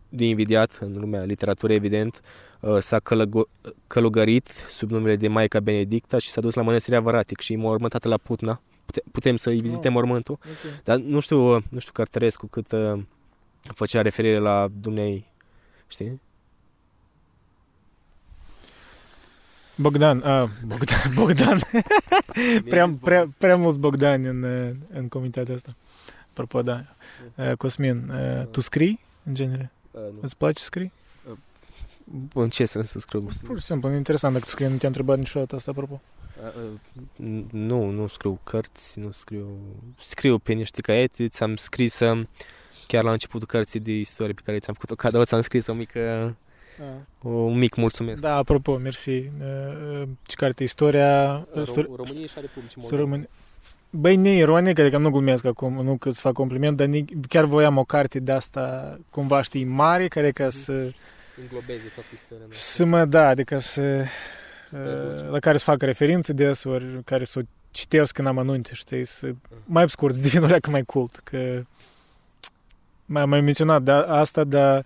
de invidiat în lumea literaturii, evident, uh, s-a călăgo- călugărit sub numele de Maica Benedicta și s-a dus la mănăstirea Varatic și e mormântată la Putna. Pute- Putem să-i vizităm mormântul, Ok. dar nu știu, uh, nu știu Cărtărescu cât uh, făcea referire la dumnei, știi? Bogdan, a, Bogdan, Bogdan. prea, prea, prea mulți Bogdani în, uh, în comitetul ăsta. Apropo, da. Uh, Cosmin, uh, tu scrii, în genere? Uh, nu. Îți place să scrii? În ce sens să scriu? Pur și simplu, e interesant dacă tu scrii, nu te-am întrebat niciodată asta, apropo. Uh, uh, Nu, nu scriu cărți, nu scriu... Scriu pe niște caiete, ți-am scris um, chiar la începutul cărții de istorie pe care ți-am făcut-o cadou, ți-am scris o mică, un mic mulțumesc. Da, apropo, mersi. Uh, uh, Ce carte? Istoria... uh, istor- România și a Republicii Să rămâne... Băi, neironic, adică nu glumesc acum, nu că îți fac compliment, dar ni- chiar voiam o carte de asta, cumva știi, mare, care ca să, Înglobeze toată istoria să mă, da, adică să, Străduce. uh, la care să fac referințe desori, care să o citesc în amănunte, știi, să, mai pe scurt, să devin o leacă mai cult, că mai am mai menționat da, asta, dar uh,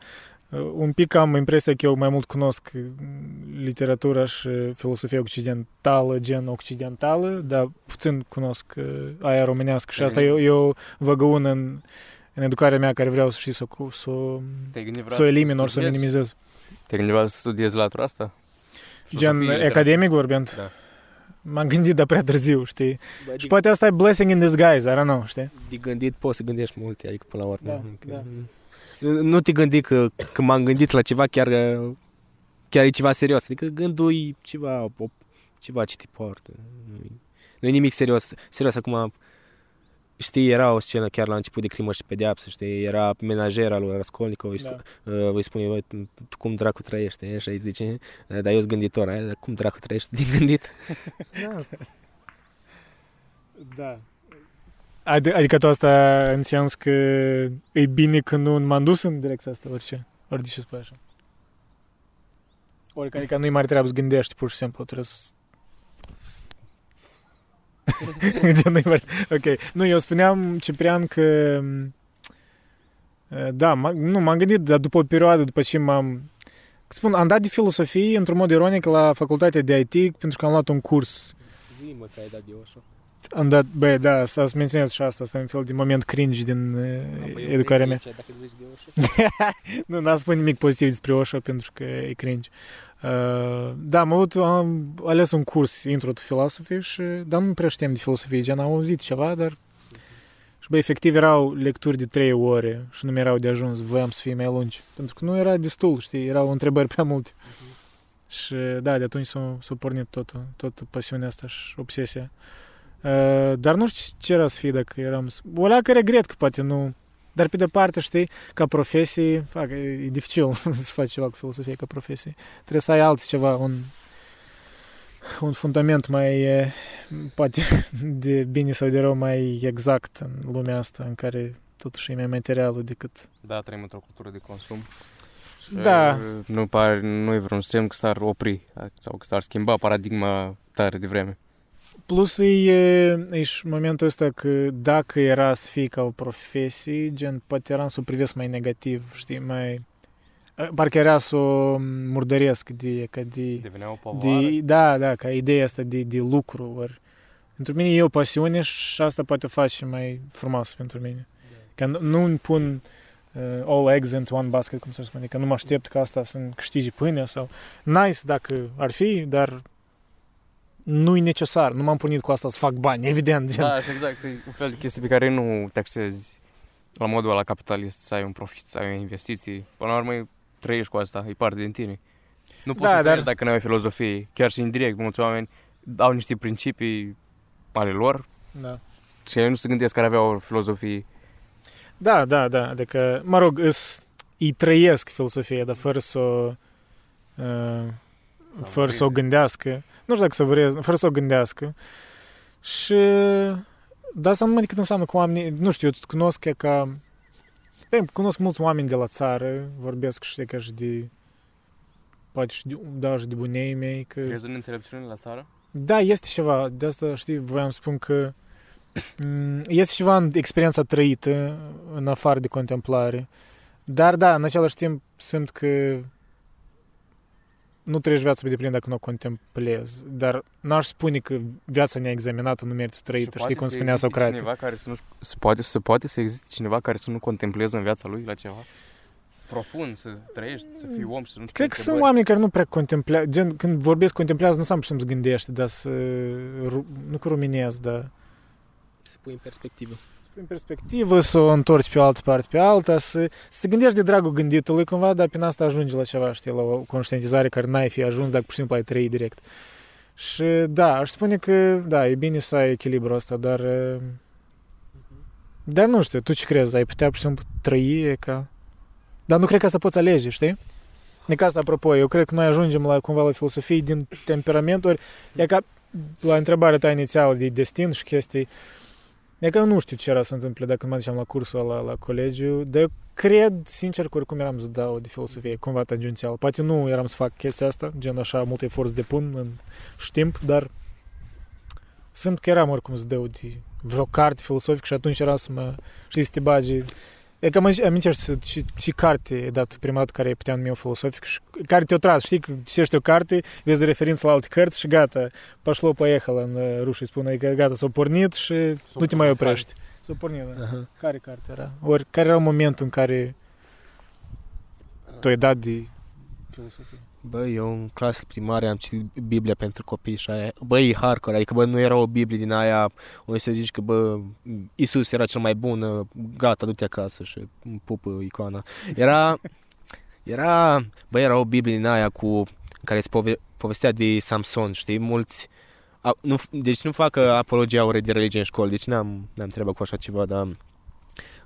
un pic am impresia că eu mai mult cunosc uh, literatura și filosofia occidentală, gen occidentală, dar puțin cunosc uh, aia românească și asta eu, eu vă găun în, în educarea mea care vreau să știi să, o- să, o- Te-ai gândit să o elimin ori să o minimizez. Te-ai gândit vreodată să studiezi latura asta? Gen Filozofie, academic vorbind. Da. M-am gândit, dar prea târziu, știi? Bă, Și poate asta e blessing in disguise, I don't know, știi? de gândit poți să gândești multe, adică până la urmă. Da, Adică, da. Nu nu te gândi că, că m-am gândit la ceva chiar, chiar e ceva serios. Adică gândul e ceva, o, ceva ce te poartă. Nu-i, nu-i nimic serios. Serios, acum știi, era o scenă chiar la început de crimă și pedeapsă, știi, era menajera lui Raskolnikov, îi, Da. da. uh, îi spune, "Bă, tu cum dracu trăiești, e? și îi zice, "Da, dar eu sunt gânditor, aia, dar cum dracu trăiești din gândit? Da. da. Adi- Adică tu asta în sens că e bine că nu m-am dus în direcția asta, orice. Ori de ce spui așa? Ori că adică nu-i mare treabă să gândești, pur și simplu, trebuie să... Gen, nu-i mare... Ok. Nu, eu spuneam, Ciprian, că... uh, Da, m- nu, m-am gândit, dar după o perioadă, după ce m-am... Spun, am dat de filosofie, într-un mod ironic, la facultatea de IT, pentru că am luat un curs Zi, mă, că ai dat de așa. Am dat, bă, da, să să menționez și asta, asta e un fel de moment cringe din uh, educarea mea. Dacă zici de așa. nu, n-am spus nimic pozitiv despre Osho pentru că e cringe. Uh, da, am, avut, am ales un curs Intro to Philosophy și, dar nu prea știam de filosofie, gen am auzit ceva, dar și bă, efectiv erau lecturi de trei ore și nu mi erau de ajuns, voiam să fie mai lungi. Pentru că nu era destul, știi, erau întrebări prea multe. Și da, de atunci s-a, s-a pornit totul, tot pasiunea asta și obsesia. Uh, dar nu știu ce era să fie dacă eram... s- O leacă regret că poate nu... Dar pe de parte, știi, ca profesie, fac, e, e dificil să faci ceva cu filosofie ca profesie. Trebuie să ai altceva, un, un fundament mai, e, poate, de bine sau de rău, mai exact în lumea asta, în care totuși e mai materială decât... Da, trăim într-o cultură de consum. Și Da. Nu, pare, nu e vreun semn că s-ar opri sau că s-ar schimba paradigma tare de vreme. Plus e, e și momentul ăsta că dacă era să fie ca o profesie, gen, poate eram să o privesc mai negativ, știi, mai... Parcă era să o murdăresc de, ca de, Devenea o povară. de, da, da, ca ideea asta de, de lucru. Ori. Pentru mine e o pasiune și asta poate o face mai frumos pentru mine. Că nu, nu îmi pun uh, all eggs into one basket, cum să spune, că nu mă aștept ca asta să câștige pâinea sau... Nice dacă ar fi, dar nu e necesar. Nu m-am pornit cu asta să fac bani, evident. Gen. Da, și exact. E un fel de chestie pe care nu taxezi la modul ăla capitalist, să ai un profit, să ai o investiții. Până la urmă, trăiești cu asta, e parte din tine. Nu poți Da, să dar- trăiești dacă nu ai o filozofie. Chiar și indirect, mulți oameni au niște principii ale lor Da. și ei nu se gândesc că ar avea o filozofie. Da, da, da. Adică, mă rog, îs, îi trăiesc filosofia, dar fără să o, uh, fără să o gândească. Nu știu dacă să vrezi, fără să o gândească. Și dar asta numai decât înseamnă că oamenii, nu știu, eu te cunosc e ca... Bine, cunosc mulți oameni de la țară, vorbesc și ca și de poate și de, da, și de bunei mei, că... Crezi în înțelepciune la țară? Da, este ceva. De asta, știi, voiam să spun că mm, este ceva în experiența trăită, în afară de contemplare. Dar, da, în același timp, simt că nu trăiești viața pe deplin dacă nu o contemplezi. Dar n-aș spune că viața neexaminată nu merită trăită, Și știi poate cum să spunea existe Socrate. Cineva care să nu, se, poate, se poate să existe cineva care să nu contempleze în viața lui la ceva? Profund, să trăiești, să fii om și să nu Cred că sunt oameni care nu prea contemplează, gen, când vorbesc contemplează, nu înseamnă să-mi gândești, dar să, ru- nu că ruminez, dar Se pui în perspectivă. În perspectivă, să o întorci pe o altă parte pe alta, să, să te gândești de dragul gânditului cumva, dar prin asta ajungi la ceva, știi, la o conștientizare care n-ai fi ajuns dacă pur și simplu ai trăit direct. Și da, aș spune că, da, e bine să ai echilibrul ăsta, dar... uh, Dar nu știu, tu ce crezi? Ai putea pur și simplu trăi e ca... Dar nu cred că asta poți alege, știi? De ca asta, apropo, eu cred că noi ajungem la cumva la filosofie din temperament, ori e ca la întrebarea ta inițială de destin și chestii, E că nu știu ce era să întâmple dacă mă duceam la cursul ăla la colegiu, dar eu cred, sincer, că oricum eram să dau de filosofie, cumva tangențial. Poate nu eram să fac chestia asta, gen așa mult efort să depun în și știmp, dar simt că eram oricum să dau de vreo carte filosofică și atunci era să mă, știi, să te bagi E că mă amintești ce, ce carte e dat prima dată care e putea numi filosofic și care te-o tras, știi, că citești o carte, vezi de referință la alte cărți și gata, пошло поехало în rușii spune, că gata, s-a pornit și nu te mai oprești. S-a pornit, da. Aha. Care carte era? Ori care era momentul în care tu ai dat de filosofie? Bă, eu în clasă primare am citit Biblia pentru copii și aia. Bă, e hardcore, adică bă, nu era o Biblie din aia unde să zici că bă, Isus era cel mai bun, gata, du-te acasă și îmi pupă icoana. Era, era, bă, era o Biblie din aia cu, în care se pove, povestea de Samson, știi, mulți, a, nu, deci nu fac apologia ore de religie în școală, deci n-am, n-am treabă cu așa ceva, dar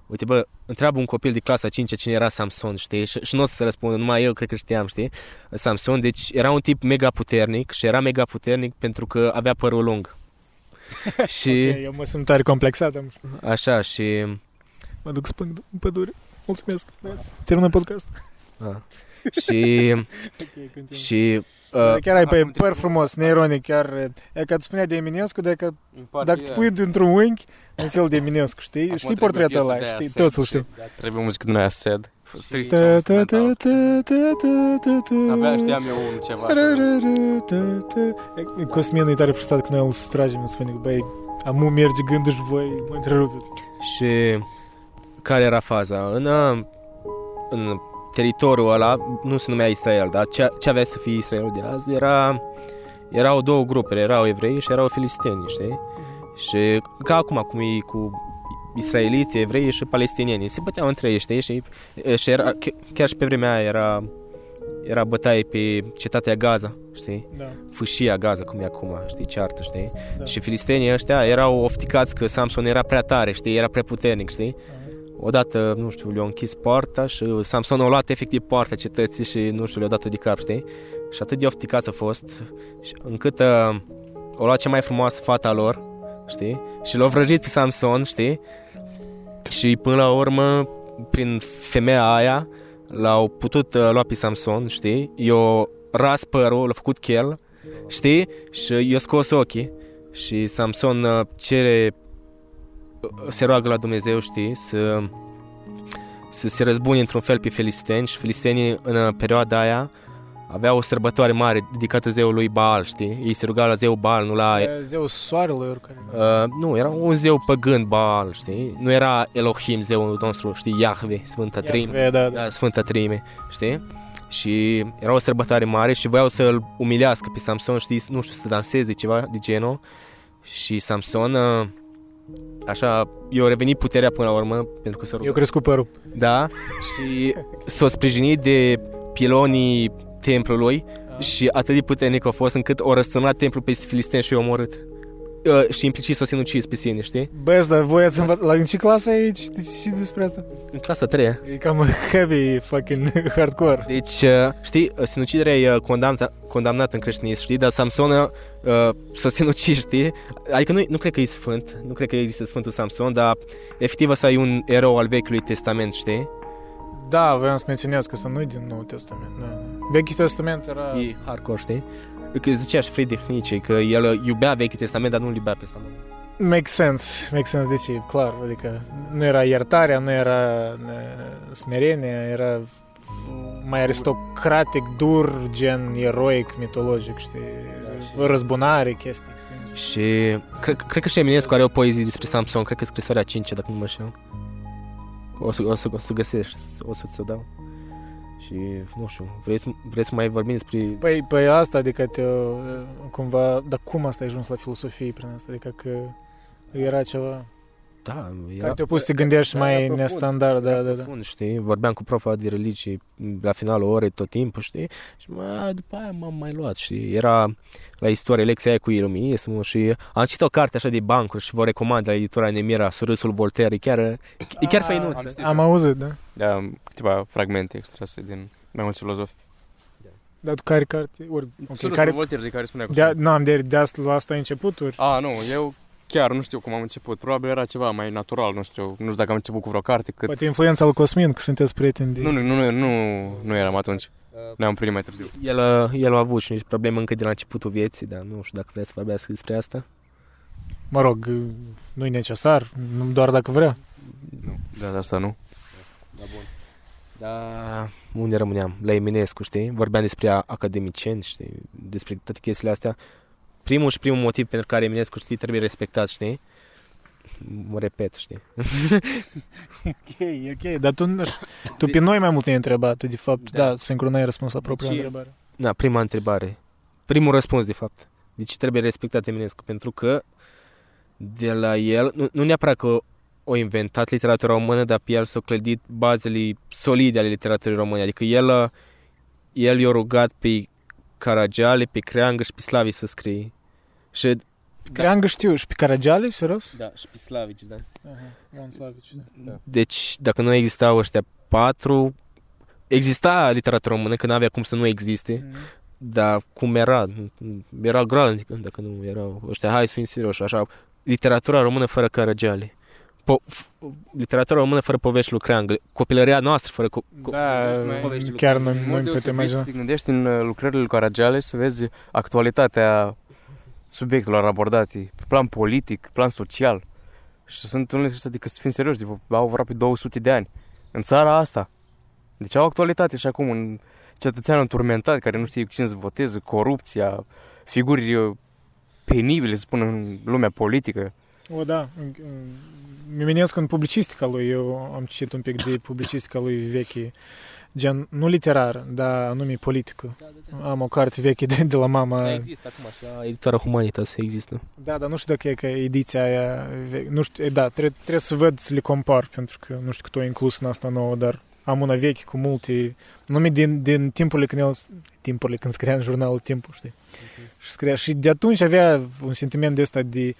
Uite, bă, întreabă un copil de clasa 5 cine era Samson, știi? Și, și nu o să se răspundă, numai eu cred că știam, știi? Samson, deci era un tip mega puternic și era mega puternic pentru că avea părul lung. și Ok, eu mă simt tare complexat. am- așa, și Mă duc spân în pădure. Mulțumesc. Termină podcast. a, și Ok, continuu. și Uh, uh, chiar ai pe acum păr trebuie- frumos, neironic, chiar e ca îți spunea de Eminescu, dacă, dacă îți pui dintr-un unghi, un fel de Eminescu, știi? știi portretul ăla, știi? Toți îl știu. Trebuie muzică din aia sad. Fost trist și Ta, ta, instrumental. ta, ta, ta, ta, ta. Abia știam eu un ceva. Ra, ra, ra, ta, ta. E- Cosmin e tare frustrat că noi îl stragem, îmi spune că, băi, amu merge gândul și voi mă întrerupeți. și care era faza? În, uh, în teritoriul ăla, nu se numea Israel, dar ce, ce avea să fie Israelul de azi era erau două grupuri, erau evrei și erau filisteni, știi? Și ca acum, cum e cu israeliții, evrei și palestinienii, se băteau între ei, știi? Și, și era, ch- chiar și pe vremea aia era, era bătaie pe cetatea Gaza, știi? Da, Fâșia Gaza, cum e acum, știi, ceartă, știi? da. Și filistenii ăștia erau ofticați că Samson era prea tare, știi? Era prea puternic, știi? Odată, nu știu, le-au închis poarta și Samson a luat efectiv poarta cetății și, nu știu, le-a dat-o de cap, știi? Și atât de ofticați a fost, și încât uh, o luat cea mai frumoasă fata lor, știi? Și l-a vrăjit pe Samson, știi? Și până la urmă, prin femeia aia, l-au putut uh, lua pe Samson, știi? I-o ras părul, l-a făcut chel, știi? Și i-a scos ochii. Și Samson uh, cere, uh, se roagă la Dumnezeu, știi? Să, să se răzbune într-un fel pe filisteni și filistenii în uh, perioada aia aveau o sărbătoare mare dedicată zeului Baal, știi? Ei se rugau la zeu Baal, nu la... E Zeul soarelui, oricare. Uh, nu, era un zeu păgân Baal, știi? Nu era Elohim, zeul nostru, știi? Iahve, Sfânta Treime. E, da, da. Da, Sfânta Treime, știi? Și era o sărbătoare mare și voiau să-l umilească pe Samson, știi, nu știu, să danseze ceva de genul. Și Samson, uh, așa, i-a revenit puterea până la urmă, pentru că s-a Eu rugat. crescut părul. Da, și s-a sprijinit de pilonii templului Da. și atât de puternic a fost încât o răsturnat templul pe filisteni și i-a omorât. Uh, și implicit s-a sinucis pe sine, știi? Băi, dar voi ați învățat, la în ce clasă ai citit și despre asta? În clasa 3 E cam heavy, fucking hardcore. Deci, uh, știi, uh, sinuciderea e uh, condamnată, condamnată în creștinism, știi, dar Samson uh, s-a sinucis, știi? Adică nu, nu cred că e sfânt, nu cred că există Sfântul Samson, dar efectiv ăsta e un erou al Vechiului Testament, știi? Da, voiam să menționez că să nu din Noul Testament. Da. da. Vechiul Testament era... E hardcore, știi? Că zicea și Friedrich Nietzsche că el uh, iubea Vechiul Testament, dar nu-l iubea pe Samson. Make sense, make sense de ce, clar, adică nu era iertarea, nu era uh, smerenia, era mai aristocratic, dur, gen eroic, mitologic, știi, răzbunare, chestii. sincer. Și cred, cred că și Eminescu are o poezie despre Samson, cred că scrisoarea 5 dacă nu mă știu. O să, o să, o să găsești, o să ți-o dau. Și, nu știu, vreți să, vreți să mai vorbim despre... Păi, păi asta, adică te, cumva, dar cum asta ai ajuns la filosofie prin asta? Adică că era ceva Da, era... care te-a pus să te gândești era mai profund, nestandard, da, era da, da. profund, știi? Vorbeam cu profa de religii la finalul orei tot timpul, știi? Și mă, după aia m-am mai luat, știi? Era la istorie lecția aia cu iluminismul și am citit o carte așa de bancuri și vă recomand la editura Nemira, Surâsul Voltaire, e chiar, e chiar Ah, făinuță. Am auzit, da. Da, câteva fragmente extrase din mai mulți filozofi. Dar tu care carte? Ori, ok, Surâsul care... Voltaire de care spunea cu De, n-am, de, de asta, la asta ai început, ori? A, nu, eu chiar nu știu cum am început. Probabil era ceva mai natural, nu știu, nu știu dacă am început cu vreo carte, cât... Poate influența lui Cosmin, că sunteți prieteni de... Nu, nu, nu, nu, nu eram atunci. Ne-am primit mai târziu. El, uh, el a avut și niște probleme încă de la începutul vieții, dar nu știu dacă vrea să vorbească despre asta. Mă rog, nu e necesar, nu doar dacă vrea. Nu, de asta nu. Da, bun. Da, unde rămâneam? La Eminescu, știi? Vorbeam despre a- academicieni, știi? Despre toate chestiile astea. Primul și primul motiv pentru care Eminescu, știi, trebuie respectat, știi? mă repet, știi. Ok, ok, dar tu, nu știu, tu pe noi mai mult ne-ai întrebat, tu de fapt, da, Da. singur n-ai răspuns la propria Deci- întrebare. Da, prima întrebare. Primul răspuns, de fapt. Deci trebuie respectat Eminescu, pentru că de la el, nu, nu neapărat că o inventat literatura română, dar pe el s-au clădit bazele solide ale literaturii române. Adică el, el i-a rugat pe Caragiale, pe Creangă și pe Slavi să scrie. Și Creangă știu, și pe Caragiale, serios? Da, și pe Slavici, da. Aha, Ioan Slavici, da. Deci, dacă nu existau ăștia patru, exista literatura română, că n-avea cum să nu existe, Mhm. dar cum era, era groaznic dacă nu erau ăștia, hai să fim serioși, așa, literatura română fără Caragiale. Po- f- literatura română fără povești lui Creangă, copilăria noastră fără... Co- co- Da, Povești chiar nu, În nu mod îmi pot deosebit, imagina. să te gândești în uh, lucrările lui Caragiale să vezi actualitatea subiectelor abordate, pe plan politic, plan social. Și sunt unele astea, adică să fim serioși, de- au aproape 200 de ani în țara asta. Deci au actualitate și acum un cetățean înturmentat care nu știe cu cine să voteze, corupția, figuri uh, penibile, să spun, în lumea politică. O, da. Mimenescu în publicistica lui, eu am citit un pic de publicistica lui veche, gen, nu literar, dar anume politică. Am o carte veche de, de la mama. există acum și la editora Humanitas există. Da, dar nu știu dacă e că ediția aia, ve- nu știu, e, da, trebuie, trebuie să văd să le compar, pentru că nu știu cât o inclus în asta nouă, dar am una veche cu multe, nume din, din timpurile când el, timpurile când scria în jurnalul Timpul, știi? Și scria, și de atunci avea un sentiment de ăsta de,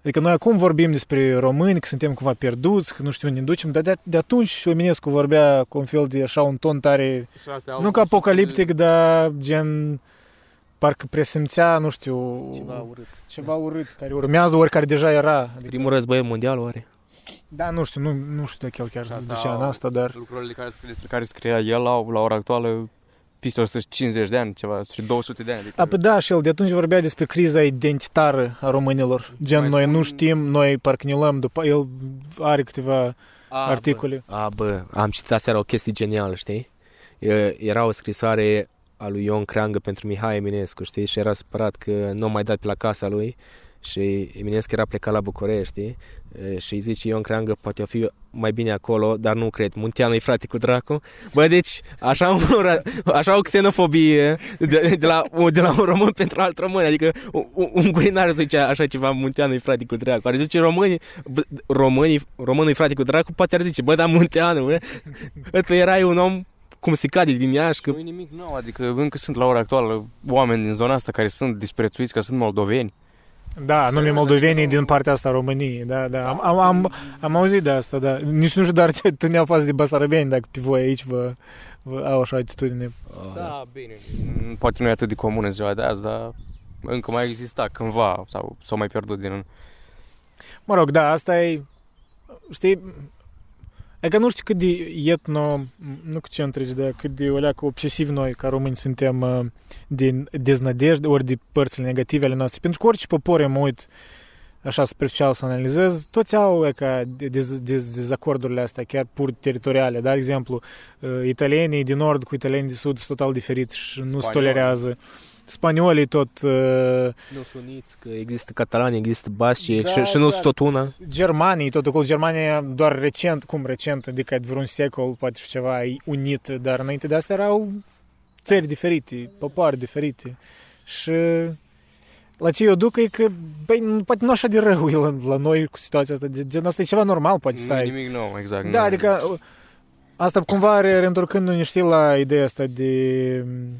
adică noi acum vorbim despre români, că suntem cumva pierduți, că nu știu unde ne ducem, dar de, de atunci Eminescu vorbea cu un fel de așa un ton tare, nu ca apocaliptic, dar gen, parcă presimțea, nu știu, Ceva urât. ceva urât care urmează, ori care deja era. Adică, Primul război mondial, oare? Da, nu știu, nu, nu știu dacă el chiar Și se asta ducea în au- asta, dar... Lucrurile care, despre care scria el au, la ora actuală, peste 150 de ani, ceva, spre 200 de ani. Adică A, păi da, și el de atunci vorbea despre criza identitară a românilor. Gen, Mai noi spun- nu știm, noi parcă ne luăm după... El are câteva articole. A, bă, am citit aseară o chestie genială, știi? E- Era o scrisoare a lui Ion Creangă pentru Mihai Eminescu, știi? Și era supărat că nu a mai dat pe la casa lui și Eminescu era plecat la București, știi? E, Și îi zice Ion Creangă, poate o fi mai bine acolo, dar nu cred. Munteanu e frate cu dracu. Bă, deci, așa, un, ra- așa o xenofobie de, de, la, de la un român pentru alt român. Adică un, un gurinar zice așa ceva, Munteanu e frate cu dracu. Ar zice românii, bă, românii, românul e frate cu dracu, poate ar zice, bă, dar Munteanu, bă, Ăsta erai un om cum se cade din Iași, că Nu e nimic nou, adică încă sunt la ora actuală oameni din zona asta care sunt disprețuiți că sunt moldoveni. Da, nume moldovenii din partea asta a României, da, da. Am, am, am, am auzit de asta, da. Nici nu știu doar ce tu ne-au fost de basarabeni, dacă pe voi aici vă, vă au așa atitudine. Da, bine. Mm, Poate nu e atât de comun în ziua de azi, dar încă mai exista cândva sau s-au mai pierdut din... Mă rog, da, asta e, știi, e că nu știu cât de etno, nu cât ce întregi, dar cât de o leacă obsesiv noi ca români suntem uh, din deznădejde ori de părțile negative ale noastre. Pentru că orice popor mă uit așa superficial să analizez, toți au e ca dez, dez, dezacordurile astea, chiar pur teritoriale. Da, de exemplu, uh, italienii din nord cu italienii de sud sunt total diferiți și nu se Spanioli. tolerează. Spaniolii tot uh, nu sunt uniți, că există catalani, există basci Da, și, și nu sunt exact. tot una. Germanii, tot acolo, Germania doar recent, cum recent, adică de vreun secol, poate și ceva e unit, dar înainte de asta erau țări diferite, popoare diferite. Și la ce eu duc e că, băi, nu- poate nu așa de rău e la, la noi cu situația asta, gen- gen asta e ceva normal, poate să Nu e ai. nimic nou, exact. Da, nu- adică uh, asta cumva re- reîntorcându-ne, știi, la ideea asta de mm,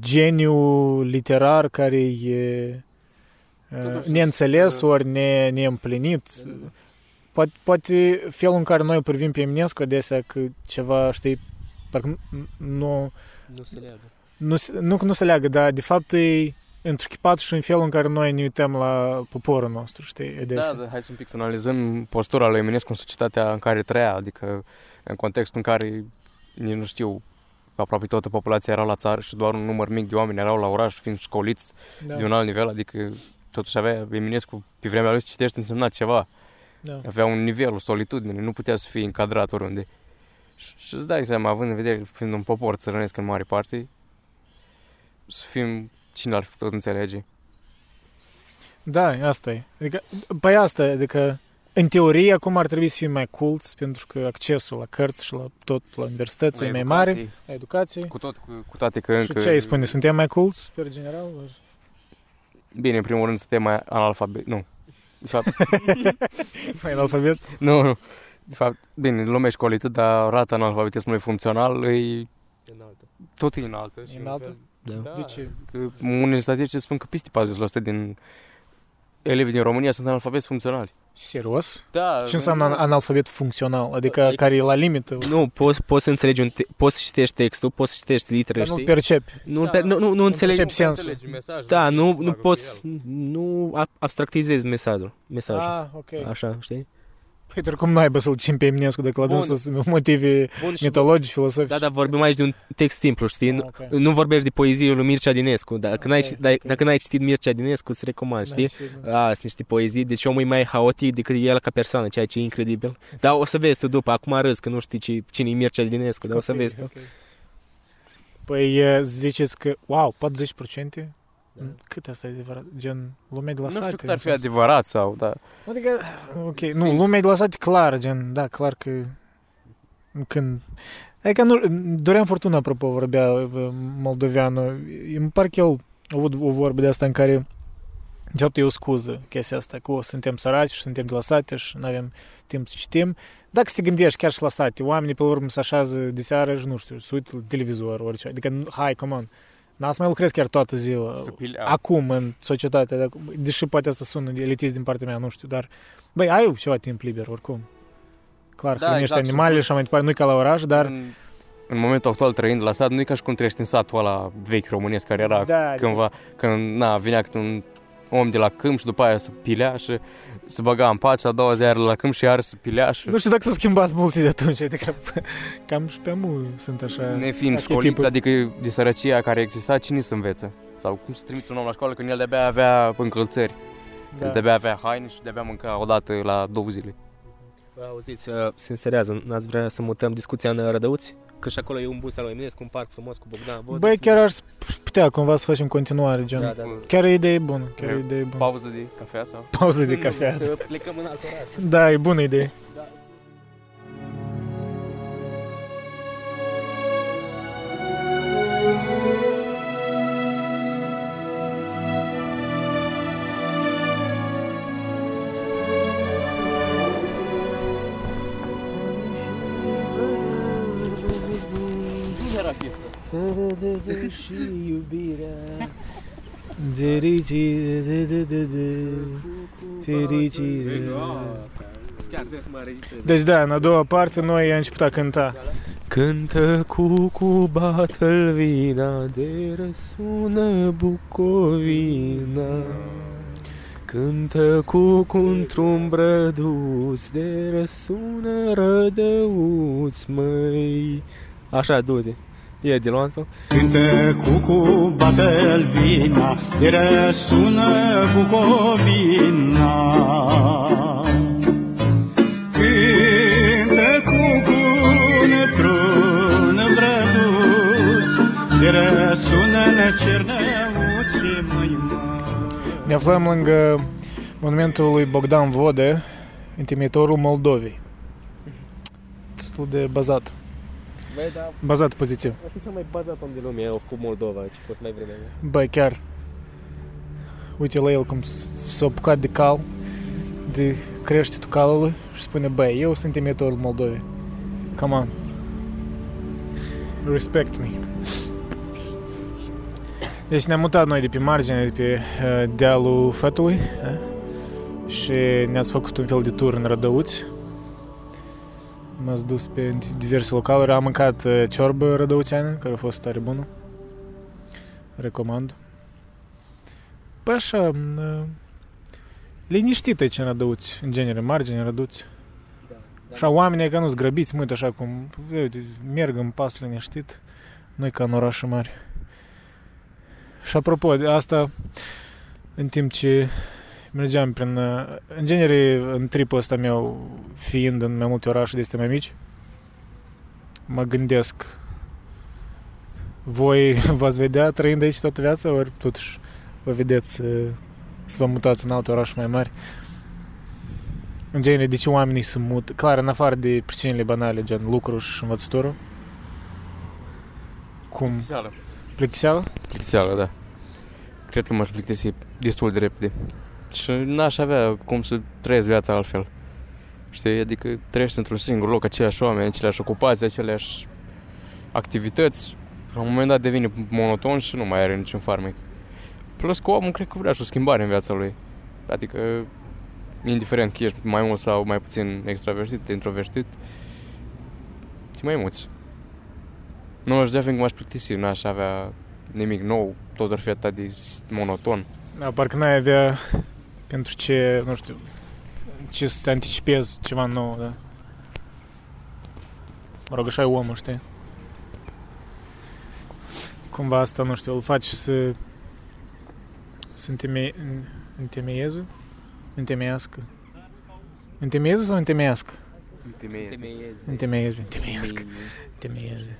geniu literar care e uh, Totuși, neînțeles să- ori ne, neîmplinit. Poate, poate felul în care noi îl privim pe Eminescu adesea că ceva, știi, parcă nu, nu, Nu se leagă. nu, se- nu că nu se leagă, dar de fapt e întruchipat și în felul în care noi ne uităm la poporul nostru, știi, Da, adesea. da, hai să un pic să analizăm postura lui Eminescu în societatea în care trăia, adică în contextul în care, nici nu știu, aproape toată populația era la țară și doar un număr mic de oameni erau la oraș, fiind școliți Da, de un alt nivel, adică totuși avea Eminescu, pe vremea lui să citești însemna ceva, da. avea un nivel, o solitudine, nu putea să fie încadrat oriunde. Și, și îți dai seama, având în vedere, fiind un popor țărănesc în mare parte, să fim, cine ar fi putut înțelege? Da, asta e. Adică, păi asta e, adică În teorie, acum ar trebui să fim mai culți, pentru că accesul la cărți și la tot, la universități e mai mare, la educație. Cu, tot, cu, cu toate că Și încă... ce ai spune? Suntem mai culți, pe general? Bine, în primul rând suntem mai analfabet. Nu. De fapt, Mai analfabeți? nu, nu. De fapt, bine, lumea școlită, dar rata analfabetismului funcțional e tot e înaltă. și Înaltă? Da. Da. De ce? Că Unele statistici spun că peste 40% din elevii din România sunt analfabeti funcționali. Serios? Da. Ce înseamnă an- analfabet funcțional? Adică Adică- care e la limită? Nu, poți, poți să înțelegi un te- poți să citești textul, poți să citești litere, Dar nu știi? percepi. Nu, Da, per, nu, nu, nu înțelegi. percepi sensul. Da, nu, nu poți, nu a- abstractizezi mesajul. mesajul. Ah, ok. Așa, știi? Păi, dar cum n-ai să-l cim pe Eminescu dacă la Bun. dânsul sunt motive Bun, și mitologici, filosofici? Da, dar vorbim aici de un text simplu, știi? Ah, Nu, ok. nu vorbești de poezie lui Mircea Dinescu. Dacă, n-ai, Ok, citit- da- ok. dacă n-ai citit Mircea Dinescu, îți recomand, știi? Da, știi, da. A, sunt niște poezii, deci omul e mai haotic decât el ca persoană, ceea ce e incredibil. Dar o să vezi tu după, acum râzi că nu știi ce, cine e Mircea Dinescu, dar o să Ok, vezi tu. ok. Păi e, ziceți că, wow, 40%? Da. Cât asta e adevărat? Gen, lumea de la Nu sate? știu cât ar fi în sens- adevărat sau, da. Adică, ok, nu, lumea de la sate, clar, gen, da, clar că când... Adică nu, Dorian Fortuna, apropo, vorbea uh, moldoveanul, îmi par că el a avut o vorbă de asta în care de fapt e o scuză chestia asta, că o, suntem săraci și suntem de la sate și nu avem timp să citim. Dacă se gândești chiar și la sate, oamenii pe urmă se așează de seară și nu știu, se uită la televizor, orice. Adică, hai, come on, n-a să mai lucrezi chiar toată ziua. Să pilea. Acum, în societate, de acum, deși poate asta sună elitist din partea mea, nu știu, dar, băi, ai ceva timp liber, oricum. Clar, Da, da, hrănești exact, și animale plus- și așa mai departe, nu ca la oraș, dar... În, în momentul actual trăind la sat, nu e ca și cum trăiești în satul ăla vechi românesc care era da, cândva, când na, vinea câte un om de la câmp și după aia să pilea și se băga în pat și a doua zi iar la câmp și iar să pilea și Nu știu dacă s-au schimbat multe de atunci, adică cam și pe amu sunt așa... nefiind arhetipuri. școliți, adică de sărăcia care exista, cine să învețe? Sau cum să trimiți un om la școală când el de-abia avea încălțări, da. el de-abia avea haine și de-abia mânca o dată la două zile. Bă, auziți, uh, sincerează, n-ați vrea să mutăm discuția în Rădăuți? Că și acolo e un bus al lui Eminescu, un parc frumos cu Bogdan Bode. Băi, chiar aș putea cumva să facem continuare, gen. Da, Da, da, da. Chiar e idee bună, chiar e E idee bună. Pauză de cafea sau? Pauză de cafea. Să plecăm în alt oraș. Da, e bună idee. Și iubirea Fericire, de, de, de, de. Fericire. Chiar trebuie să mă înregistrez. Deci da, în a doua parte noi am început a cânta. Cântă cu bată vina de răsună Bucovina Cântă cu într-un brăduț de răsună rădăuț, măi Așa, du-te E de luat Cântă cucu, bată-l vina, de răsună Bucovina. Cântă cucu într-un brăduț, de răsună Cernăuți, măi, măi. Ne aflăm lângă monumentul lui Bogdan Vode, intimitorul Moldovei. Destul de bazat. Băi, da, Bazat poziție. a fi cel mai bazat om de lume, au făcut Moldova, ce fost mai vreme Băi, chiar. Uite la el cum s- s-a apucat de cal, de creștetul calului și spune, băi, eu sunt imitorul Moldovei. Come on. Respect me. Deci ne-am mutat noi de pe margine, de pe uh, dealul fătului eh? și ne-ați făcut un fel de tur în Rădăuți. M-ați dus pe diverse localuri. Am mâncat uh, ciorbă rădăuțeană, care a fost tare bună. Recomand. Păi așa, m, liniștit aici în Rădăuți, în genere, margine Rădăuți. Da, Așa, oamenii că nu-s grăbiți, mult așa cum, uite, merg în pas liniștit, nu ca în orașe mari. Și apropo de asta, în timp ce mergeam prin, uh, în genere, în tripul ăsta meu, fiind în mai multe orașe de astea mai mici, mă gândesc, voi v-ați vedea trăind aici toată viața, ori totuși vă vedeți uh, să vă mutați în alte orașe mai mari? în genere de ce oamenii se mută. Clar, în afară de pricinile banale, gen lucru și învățătorul. Cum? Plictiseală. Plictiseală? Plictiseală, da. Cred că m-aș plictisi destul de repede. Și n-aș avea cum să trăiesc viața altfel. Știi? Adică trăiești într-un singur loc, aceiași oameni, aceleași ocupații, aceleași activități. La un moment dat devine monoton și nu mai are niciun farmec. Plus că omul cred că vrea și o schimbare în viața lui. Adică, indiferent că ești mai mult sau mai puțin extravertit, introvertit, te mai muți. Nu aș zicea fiindcă m-aș plictisi, n-aș avea nimic nou, tot ar fi atât de monoton. Da, parcă n-ai avea pentru ce, nu știu, ce să te anticipezi ceva nou, da? Mă rog, așa e omul, știi? Cumva asta, nu știu, îl faci să să înteme... întemeieze? Întemeiască? Întemeieze sau întemeiască? Întemeieze, întemeiască. Întemeieze.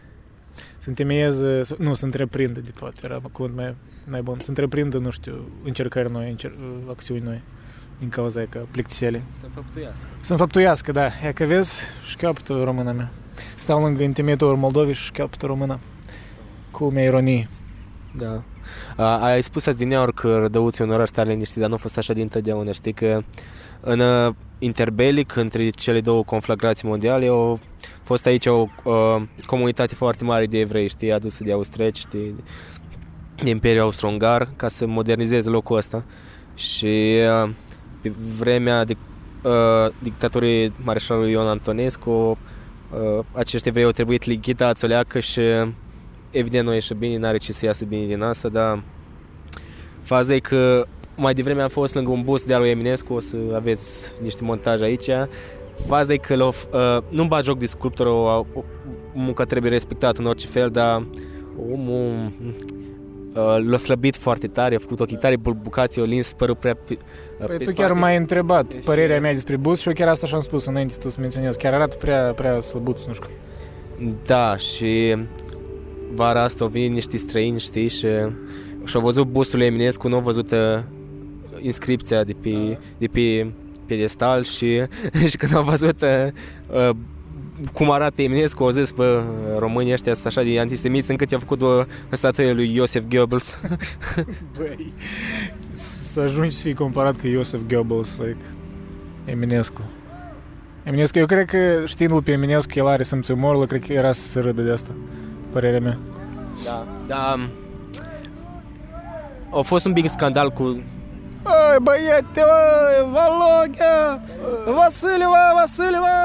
Să întemeieze, să- nu, să întreprindă, de fapt, era cuvânt mai, mai bun. Să întreprindă, nu știu, încercări noi, încer- acțiuni noi, din cauza că plictisele. Să făptuiască. Să înfăptuiască, da. E că vezi, șcheapătă româna mea. Stau lângă întemeitorul Moldovei și șcheapătă româna. Cu mea ironie. Da. A, ai spus adineauri că Rădăuț e un oraș tare liniștit, dar nu a fost așa din totdeauna. Știi că în uh, interbelic, între cele două conflagrații mondiale, a fost aici o uh, comunitate foarte mare de evrei, știi, adusă de austrieci, știi, de Imperiul Austro-Ungar, ca să modernizeze locul ăsta. Și uh, pe vremea de, uh, dictaturii mareșalului Ion Antonescu, uh, acești evrei au trebuit lichidați o leacă și evident nu ieșe bine, n-are ce să iasă bine din asta, dar faza e că mai devreme am fost lângă un bus de al lui Eminescu, o să aveți niște montaje aici. Faza e că l-o, uh, nu-mi bat joc de sculptor, o, o, o muncă trebuie respectată în orice fel, dar omul uh, l-a slăbit foarte tare, a făcut ochii tare bulbucații, o lins părul prea pe, uh, Păi pe tu spate. chiar m-ai întrebat Deci- părerea mea despre bus și eu chiar asta și-am spus înainte tu să menționezi. Chiar arată prea, prea slăbuț, nu știu. Da, și vara asta au venit niște străini, știi, și și-au văzut bustul lui Eminescu, nu au văzut uh, inscripția de pe, de pe pedestal și, și când au văzut uh, uh, cum arată Eminescu, au zis, bă, românii ăștia sunt așa de antisemiți încât i-au făcut o statuie lui Iosef Goebbels. Băi, să ajungi să fii comparat cu Iosef Goebbels, like, Eminescu. Eminescu, eu cred că știindu-l pe Eminescu, el are simț umorul, cred că era să se râdă de asta, părerea mea. Da, da. A fost un big scandal cu Ai, băiete, băi, Valoghia, Vasileva, Vasileva!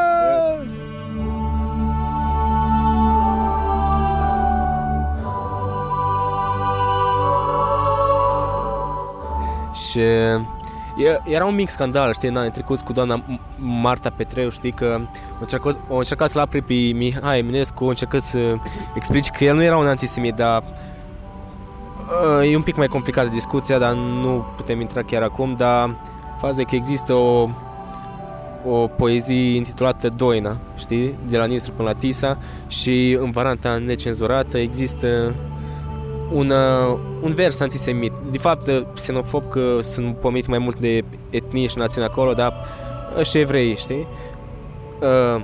Și e- era un mic scandal, știi, în anii trecuți cu doamna M- Marta Petreu, știi, că o încercat, o încercat să-l apre pe Mihai Eminescu, o încercat să explice că el nu era un antisemit, dar uh, e un pic mai complicată discuția, dar nu putem intra chiar acum, dar faza e că există o, o poezie intitulată Doina, știi, de la Nistru până la Tisa și în varianta necenzurată există un, uh, un vers antisemit. De fapt, uh, xenofob că sunt pomit mai mult de etnie și națiuni acolo, dar și evrei, știi? Uh,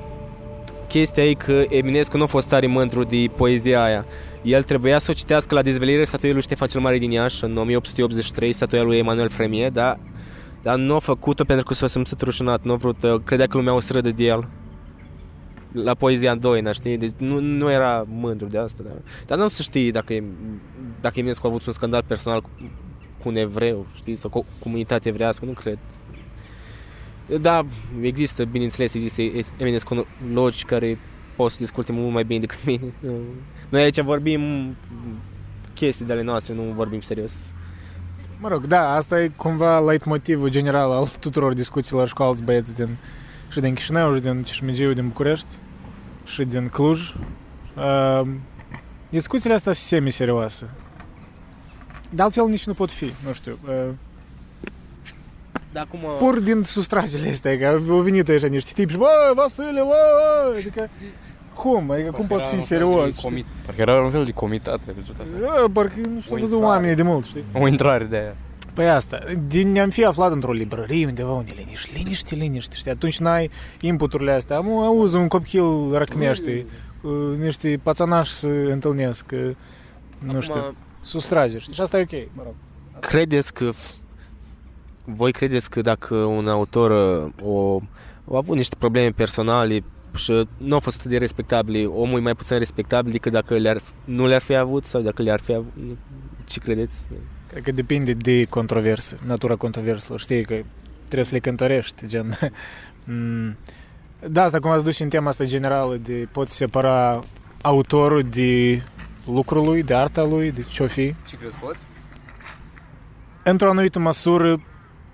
chestia e că Eminescu nu a fost tare mândru de poezia aia. El trebuia să o citească la dezvelirea statuiei lui Ștefan cel Mare din Iași în 1883, statuia lui Emanuel Fremier, dar, dar nu a făcut-o pentru că s-a simțit rușinat, nu a vrut, uh, credea că lumea o să râdă de el la poezia Doina, știi? Deci nu, nu era mândru de asta, dar, dar nu se știe dacă, e, dacă Eminescu a avut un scandal personal cu, cu un evreu, știi, sau cu o comunitate evrească, nu cred. Da, există, bineînțeles, există Eminescu logi care pot să discute mult mai bine decât mine. Noi aici vorbim chestii de ale noastre, nu vorbim serios. Mă rog, da, asta e cumva leitmotivul general al tuturor discuțiilor și cu alți băieți din, și din Chișinău, și din Cismigiu, din București, și din Cluj. Uh, discuțiile astea sunt semi-serioase. De altfel nici nu pot fi, nu știu. Uh, Da, cum... pur din sustragele astea, că au venit așa niște tipi și bă, Vasile, bă, adică cum? Adică cum poți fi serios? știi? Comit, parcă era un fel de comitate. văzut așa. Da, parcă nu s-au O văzut intrare. oamenii de mult, știi? O intrare de aia. Păi asta, din ne-am fi aflat într-o librărie undeva unde liniște, liniște, liniște, știi? Atunci n-ai inputurile astea. Am auzi un copil răcnește, uh, niște pațanași se întâlnesc, uh, nu Acum, știu, sustrageri, știi? Și asta e ok, mă rog. Credeți că voi credeți că dacă un autor uh, o, a avut niște probleme personale și nu au fost atât de respectabili, omul e mai puțin respectabil decât dacă le-ar, nu le-ar fi avut sau dacă le-ar fi avut? Ce credeți? Cred că depinde de controverse, natura controverselor. Știi că trebuie să le cântărești, gen... Mm. da, asta cum ați dus în tema asta generală de poți separa autorul de lucrul lui, de arta lui, de ce-o fi. Ce crezi poți? Într-o anumită măsură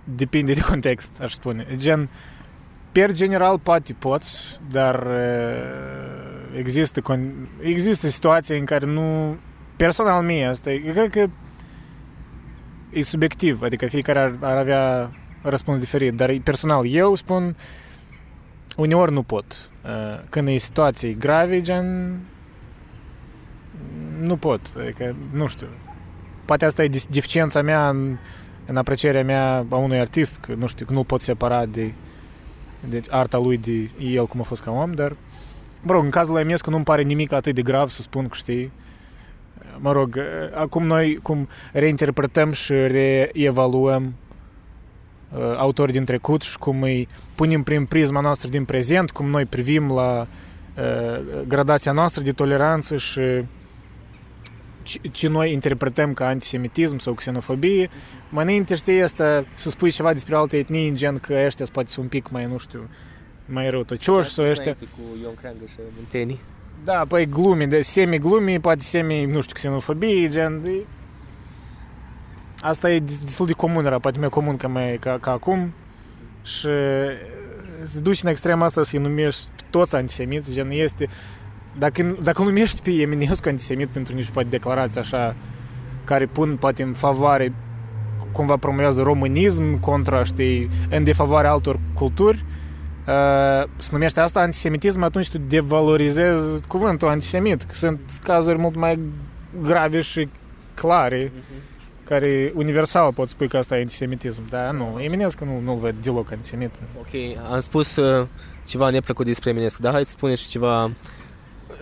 depinde de context, aș spune. Gen, per general poate poți, dar uh, există, con- există situații în care nu... Personal mie asta, e- eu cred că e subiectiv, adică fiecare ar, ar avea răspuns diferit, dar personal eu spun uneori nu pot. Uh, Când e situații grave, gen nu pot, adică nu știu. Poate asta e dis- deficiența mea în, în aprecierea mea a unui artist, că nu știu, că nu pot separa de, de arta lui de el cum a fost ca om, dar mă rog, în cazul lui Eminescu nu-mi pare nimic atât de grav să spun că știi mă rog, acum noi cum reinterpretăm și reevaluăm uh, autori din trecut și cum îi punem prin prisma noastră din prezent, cum noi privim la uh, gradația noastră de toleranță și ce, ce noi interpretăm ca antisemitism sau xenofobie. Mai înainte, știi, asta să spui ceva despre alte etnii, gen că ăștia poate sunt un pic mai, nu știu, mai răutăcioși sau ăștia. Cu Ion Creangă și Munteni. Da, păi glume, de semi-glume, poate semi, nu știu, xenofobie, gen, de... Asta e destul de comun, era poate mai comun ca, mai, ca, ca acum. Și se duci în extrema asta să-i numești toți antisemiți, gen, este... Dacă, dacă numești pe Eminescu antisemit pentru niște poate declarații așa care pun poate în favoare cumva promovează românism contra, știi, în defavoarea altor culturi, uh, se numește asta antisemitism, atunci tu devalorizezi cuvântul antisemit, că sunt cazuri mult mai grave și clare, care universal pot spui că asta e antisemitism. Dar nu, Eminescu nu, nu-l văd deloc antisemit. Ok, am spus uh, ceva neplăcut despre Eminescu, dar hai să spunem și ceva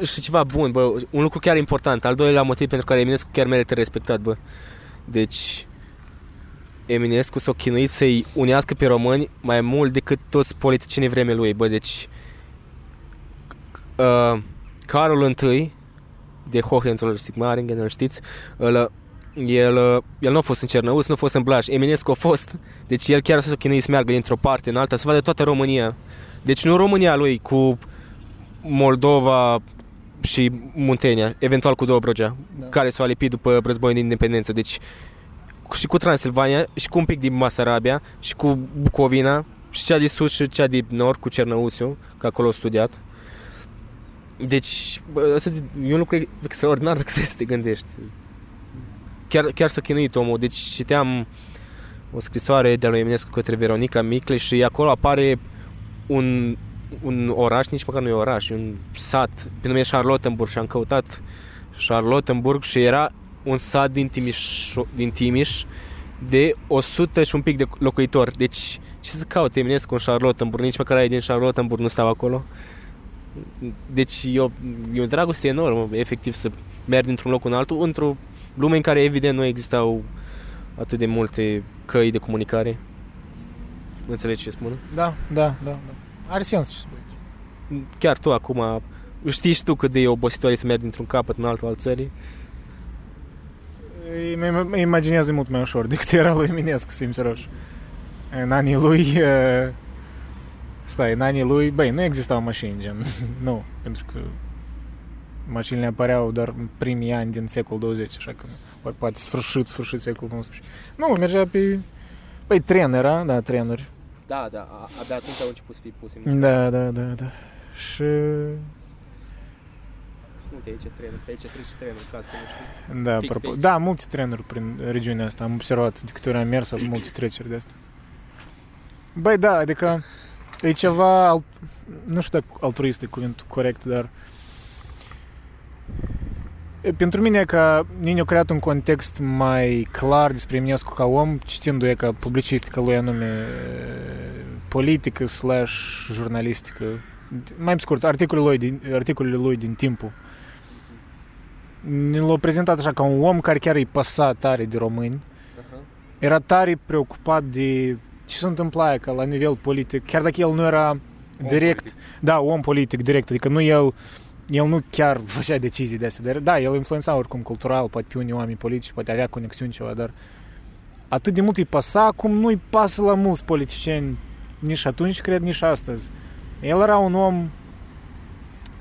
și ceva bun, bă, un lucru chiar important, al doilea motiv pentru care Eminescu chiar merită respectat, bă. Deci, Eminescu s-a chinuit să-i unească pe români mai mult decât toți politicienii vremea lui, bă, deci uh, Carol I de Hohenzollern-Sigmaringen, îl știți, îl, el, uh, el nu a fost în Cernăuți, nu a fost în Blaj, Eminescu a fost, deci el chiar s-a chinuit să meargă dintr-o parte în alta, să vadă toată România. Deci nu România lui cu Moldova și Muntenia, eventual cu Dobrogea, Da. care s-au lipit după războiul de independență. Deci și cu Transilvania, și cu un pic din Masarabia, și cu Bucovina, și cea de sus și cea de nord, cu Cernăuțiu, că acolo a studiat. Deci, bă, asta e un lucru extraordinar dacă stai să te gândești. Chiar, chiar s-a chinuit omul. Deci citeam o scrisoare de la lui Eminescu către Veronica Micle și acolo apare un, un oraș, nici măcar nu e oraș, e un sat, pe nume Charlottenburg și am căutat Charlottenburg și era un sat din Timiș, din Timiș de 100 și un pic de locuitori. Deci, ce să caute Eminescu în Charlottenburg? Nici măcar ai din Charlottenburg nu stau acolo. Deci e o, e o dragoste enormă, efectiv, să mergi dintr-un loc în altul, într-o lume în care, evident, nu existau atât de multe căi de comunicare. Înțelegi ce spun? Da, da, da, da. Are sens ce spui. Chiar tu acum știi și tu cât de e obositoare să mergi dintr-un capăt în altul al țării? Îmi îmi imaginez mult mai ușor decât era lui Eminescu, să fim serioși. În anii lui... uh, Stai, în anii lui, băi, nu existau mașini, gen, nu, pentru că mașinile apăreau doar în primii ani din secolul 20, așa că, ori poate sfârșit, sfârșit secolul 19. Nu, mergea pe, păi, tren era, da, trenuri. Da, da, abia atunci au început să fie puse Da, da, da, da. Și, Uite, aici trenul, pe aici trece trenul, caz că nu știi. da, Fix apropo, pe aici. da, multe trenuri prin regiunea asta, am observat, de câte ori am mers, au multe treceri de asta. Băi, da, adică e ceva, alt, nu știu dacă altruist e cuvântul corect, dar pentru mine că Nini a creat un context mai clar despre Eminescu ca om, citindu-i ca publicistică lui anume politică slash jurnalistică. Mai scurt, articolele lui din, articolele lui din timpul. Ne l-a prezentat așa ca un om care chiar îi păsa tare de români. Era tare preocupat de ce se întâmpla că la nivel politic, chiar dacă el nu era direct, politic. da, om politic direct, adică nu el el nu chiar făcea decizii de astea, dar da, el influența oricum cultural, poate pe unii oameni politici, poate avea conexiuni ceva, dar atât de mult îi păsa, cum nu-i pasă la mulți politicieni nici atunci, cred, nici astăzi. El era un om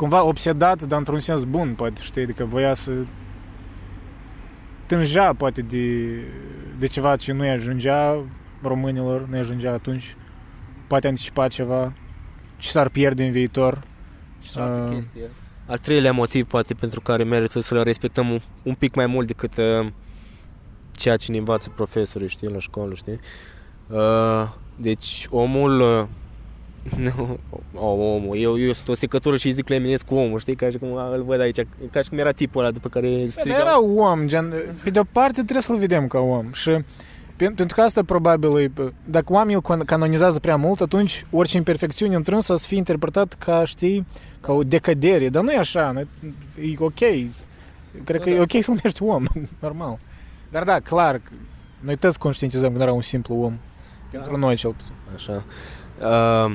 cumva obsedat, dar într-un sens bun, poate, știi, adică voia să tângea, poate, de, de ceva ce nu-i ajungea românilor, nu-i ajungea atunci, poate anticipa ceva, ce s-ar pierde în viitor. Și altă Uh, chestie. Al treilea motiv, poate, pentru care merită să le respectăm un, un pic mai mult decât uh, ceea ce ne învață profesorii, știi, la școală, știi? Uh, deci, omul... Uh, nu, oh, omul, eu, eu sunt o secătură și îi zic lui Eminescu omul, știi, ca și cum a, îl văd aici, ca și cum era tipul ăla după care Bine, striga. era om, gen, pe de-o parte trebuie să-l vedem ca om și pen- pentru că asta probabil e, dacă oamenii îl can- canonizează prea mult, atunci orice imperfecțiune întrânsă o să fie interpretat ca, știi, ca o decădere, dar nu e așa, nu- e ok, cred că Da, e da. ok să-l numești om, normal. Dar da, clar, noi toți conștientizăm că nu era un simplu om, pentru noi cel puțin. Așa. Uh,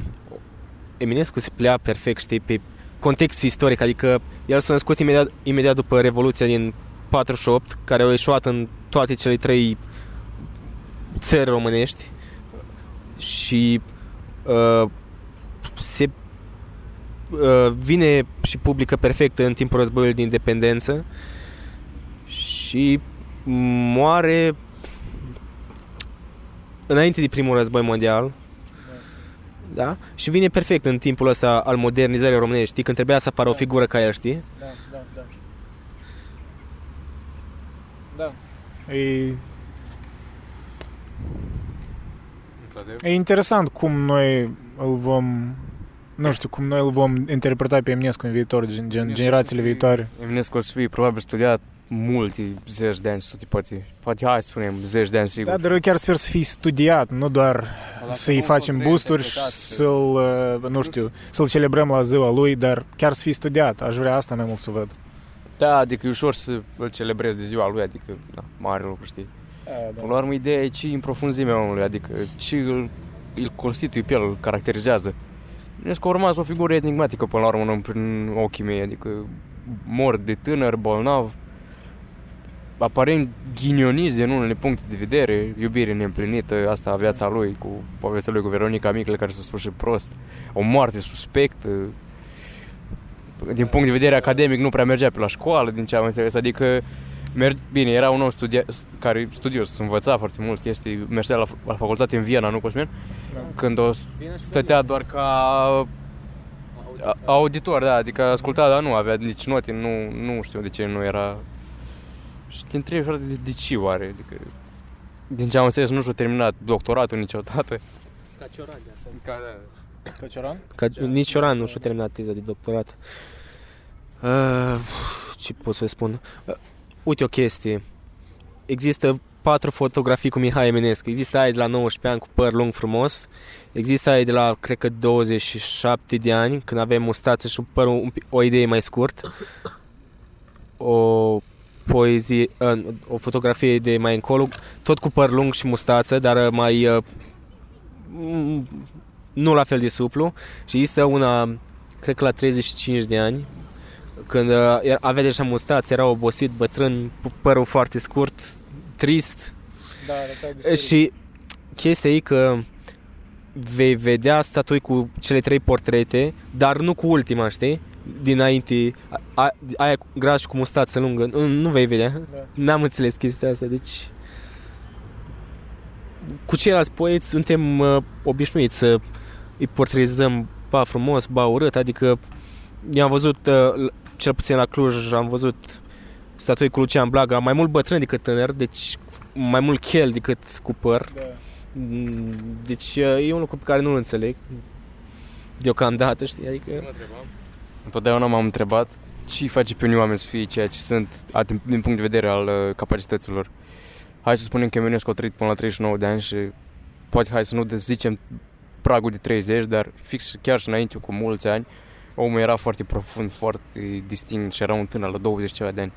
Eminescu se plea perfect, știi, pe contextul istoric, adică el s-a născut imediat, imediat după Revoluția din 48, care a ieșuat în toate cele trei țări românești și uh, se uh, vine și publică perfect în timpul războiului de independență și moare înainte de primul război mondial da? Și vine perfect în timpul ăsta al modernizării românești, știi? Când trebuia să apară o figură ca el, știi? Da, da, da. Da. E, e interesant cum noi îl vom nu știu, cum noi îl vom interpreta pe Eminescu în viitor, gen, gen generațiile viitoare. Eminescu o să fie probabil studiat multe zeci de ani, sute, poate, poate hai să spunem zeci de ani sigur. Da, dar eu chiar sper să fie studiat, nu doar să-i facem boosturi și să-l, uh, nu știu, să-l celebrăm la ziua lui, dar chiar să fie studiat. Aș vrea asta mai mult să văd. Da, adică e ușor să îl celebrezi de ziua lui, adică, da, mare lucru, știi. Până la urmă, ideea e ce e în profunzimea omului, adică ce îl, îl constituie pe el, îl caracterizează. Eminescu a rămas o figură enigmatică până la urmă în, în ochii mei, adică mor de tânăr, bolnav, aparent ghinionist din unele puncte de vedere, iubire neîmplinită, asta viața lui, cu povestea lui cu Veronica Miclă, care s-a spus și prost, o moarte suspectă, din punct de vedere academic nu prea mergea pe la școală, din ce am înțeles, adică merg, bine, era un om studia, care studios, învăța foarte mult chestii, mergea la, la facultate în Viena, nu Cosmin? Da. Când o stătea doar ca a- auditor, da, adică asculta, dar nu avea nici note, nu, nu știu de ce nu era... Și te întrebi, frate, de, de ce oare? Adică, din ce am înțeles, nu și-a terminat doctoratul niciodată. Ca, da. Căcioran? Ca nici Ioran nu și-a terminat teza de doctorat. Uh, ce pot să spun? Uh, uite o chestie. Există patru fotografii cu Mihai Eminescu. Există aia de la 19 ani cu păr lung frumos. Există aia de la, cred că, 27 de ani, când avem mustață și un păr un, pic- o idee mai scurt. O poezie, uh, o fotografie de mai încolo, tot cu păr lung și mustață, dar uh, mai uh, m- nu la fel de suplu. Și există una, cred că la 35 de ani, când uh, era- avea deja mustață, era obosit, bătrân, cu părul foarte scurt, trist. Da, Și chestia e că vei vedea statui cu cele trei portrete, dar nu cu ultima, știi? Dinainte, a, a, aia cu gras și cu mustață lungă, nu, nu vei vedea. Da. N-am înțeles chestia asta, deci... Cu ceilalți poeți suntem uh, obișnuiți să îi portretizăm ba frumos, ba urât, adică eu am văzut, uh, l- cel puțin la Cluj, am văzut statui cu Lucian Blaga, mai mult bătrân decât tânăr, deci mai mult chel decât cu păr. Da. Mm, Deci uh, e un lucru pe care nu-l înțeleg deocamdată, știi, adică... Întotdeauna m-am întrebat ce îi face pe unii oameni să fie ceea ce sunt atât din punct de vedere al uh, capacităților. Hai să spunem că Eminescu a trăit până la 39 de ani și poate hai să nu de- zicem pragul de 30, dar fix chiar și înainte cu mulți ani, omul era foarte profund, foarte distinct și era un tânăr la 20 ceva de ani.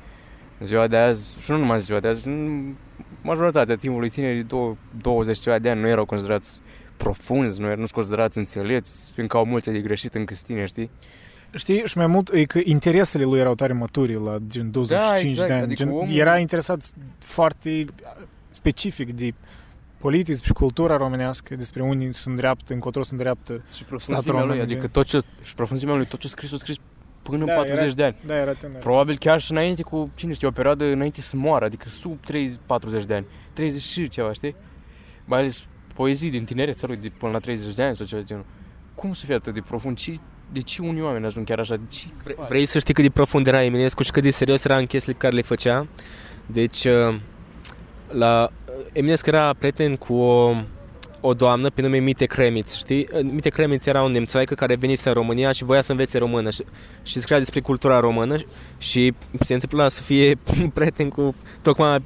În ziua de azi, și nu numai în ziua de azi, în majoritatea timpului tinerii de dou- 20 ceva de ani nu erau considerați profunzi, nu erau nu sunt considerați înțelepți, încă au multe de greșit încă sunt tineri, știi? Știi, și mai mult e că interesele lui erau tare maturi la gen 25 exact, de ani. adică gen, omul- Era interesat foarte specific de politici, despre cultura românească, despre unii sunt dreaptă, încotro sunt dreaptă. Și Statul profunzimea lui, român, adică gen. tot ce, și profunzimea lui, tot ce a scris, a scris până Da, în 40 era- de ani. Da, era tânăr. Probabil chiar și înainte cu, cine știe, o perioadă înainte să moară, adică sub 30-40 de ani, 30 și ceva, știi? Mai ales poezii din tinerețea lui de până la 30 de ani sau ceva de genul. Cum să fie atât de profund? Ce, de ce unii oameni ajung chiar așa? De ce Vre- Vrei să știi cât de profund era Eminescu și cât de serios era în chestiile pe care le făcea? Deci, uh, la Eminescu era prieten cu o, o doamnă pe nume Mite Kremitz, știi? Mite Kremitz era un nemțoaică care venise în România și voia să învețe română și, și scria despre cultura română și se întâmpla să fie prieten cu tocmai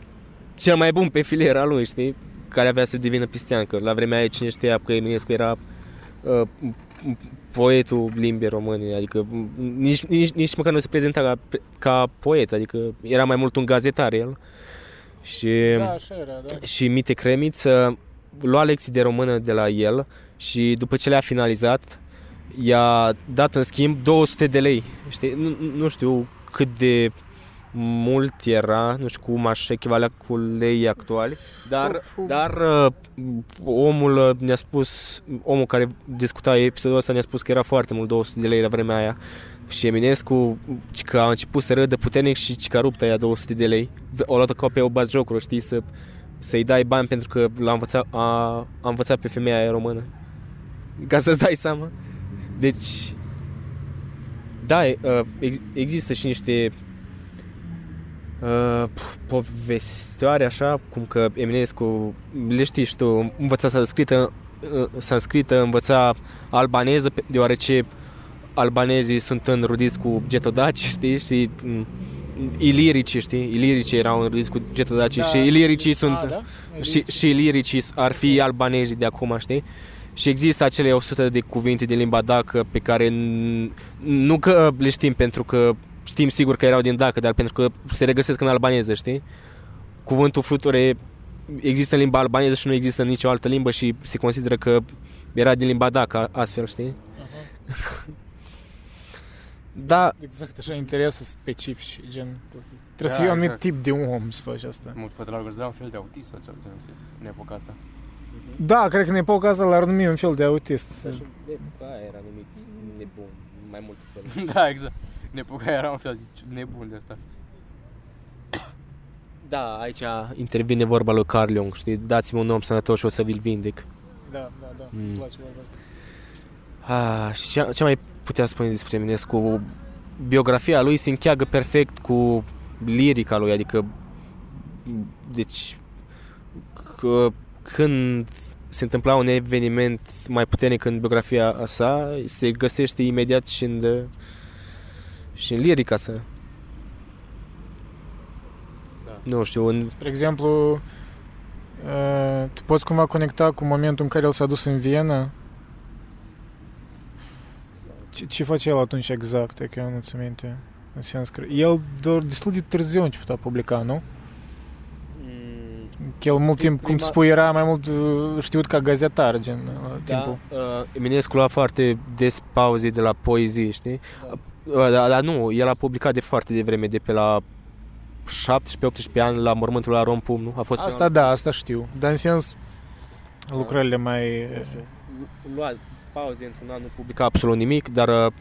cel mai bun pe filiera lui, știi? Care avea să devină pistean, că la vremea aia cine știa că Eminescu era uh, poetul limbii române, adică nici, nici, nici măcar nu se prezenta ca, ca poet, adică era mai mult un gazetar el. Și, Da, așa era, da. și Mite Cremiț uh, lua lecții de română de la el și după ce le-a finalizat i-a dat în schimb 200 de lei. Știi? Nu, nu știu cât de mult era, nu știu cum aș echivalea cu lei actuali, dar, dar uh, omul uh, ne-a spus, omul care discuta episodul ăsta ne-a spus că era foarte mult 200 de lei la vremea aia și Eminescu ci că a început să râdă puternic și ci că a rupt aia 200 de lei. O luat ca pe o bat jocuri, știi, să, să-i dai bani pentru că l-a învățat, a, a învățat pe femeia aia română. Ca să-ți dai seama. Deci, da, e, uh, ex- există și niște uh, povestioare așa, cum că Eminescu, le știi și tu, învăța sanscrită, uh, sanscrită, învăța albaneză, pe- deoarece albanezii sunt înrudiți cu getodaci, știi, și mm, iliricii, știi, iliricii erau înrudiți cu getodaci Da. și iliricii sunt... A, da? Și, și liricii ar fi albanezii de acum, știi? Și există acele 100 de cuvinte din limba dacă pe care n- nu că le știm pentru că știm sigur că erau din dacă, dar pentru că se regăsesc în albaneză, știi? Cuvântul fluture există în limba albaneză și nu există în nicio altă limbă și se consideră că era din limba dacă astfel, știi? Aha. Da, Exact, așa interese specifici, gen... Trebuie să Da, fii un anumit exact. tip de om să faci asta. Mult poate la un fel de autist sau ceva de genul, în epoca asta. Da, cred că în epoca asta l-ar numi un fel de autist. Da, era numit nebun, mai multe feluri. da, exact. În epoca era un fel de nebun de asta. Da, aici intervine vorba lui Carl Jung, știi? Dați-mi un om sănătos și o să vi-l vindec. Da, da, da, Mm. îmi place vorba asta. Ah, și ce, ce mai putea spune despre Eminescu? Biografia lui se încheagă perfect cu lirica lui, adică deci că, când se întâmpla un eveniment mai puternic în biografia sa, se găsește imediat și în, și în lirica sa. Da. Nu știu, în, Spre exemplu, uh, tu poți cumva conecta cu momentul în care el s-a dus în Viena? Ce, ce face el atunci exact, e că eu nu ți minte. În sens că el doar destul de târziu a început a publica, nu? Că el mult timp, cum Prima- spui, era mai mult uh, știut ca gazetar, gen, la timpul. Da, uh, Eminescu lua foarte des pauze de la poezie, știi? Da. Dar da, nu, el a publicat de foarte devreme, de pe la 17-18 ani la mormântul la Rompum, nu? A fost pe Asta da, asta știu. Dar în sens, lucrările mai... Nu știu, lua pauze într-un an, nu publica absolut nimic, dar uh,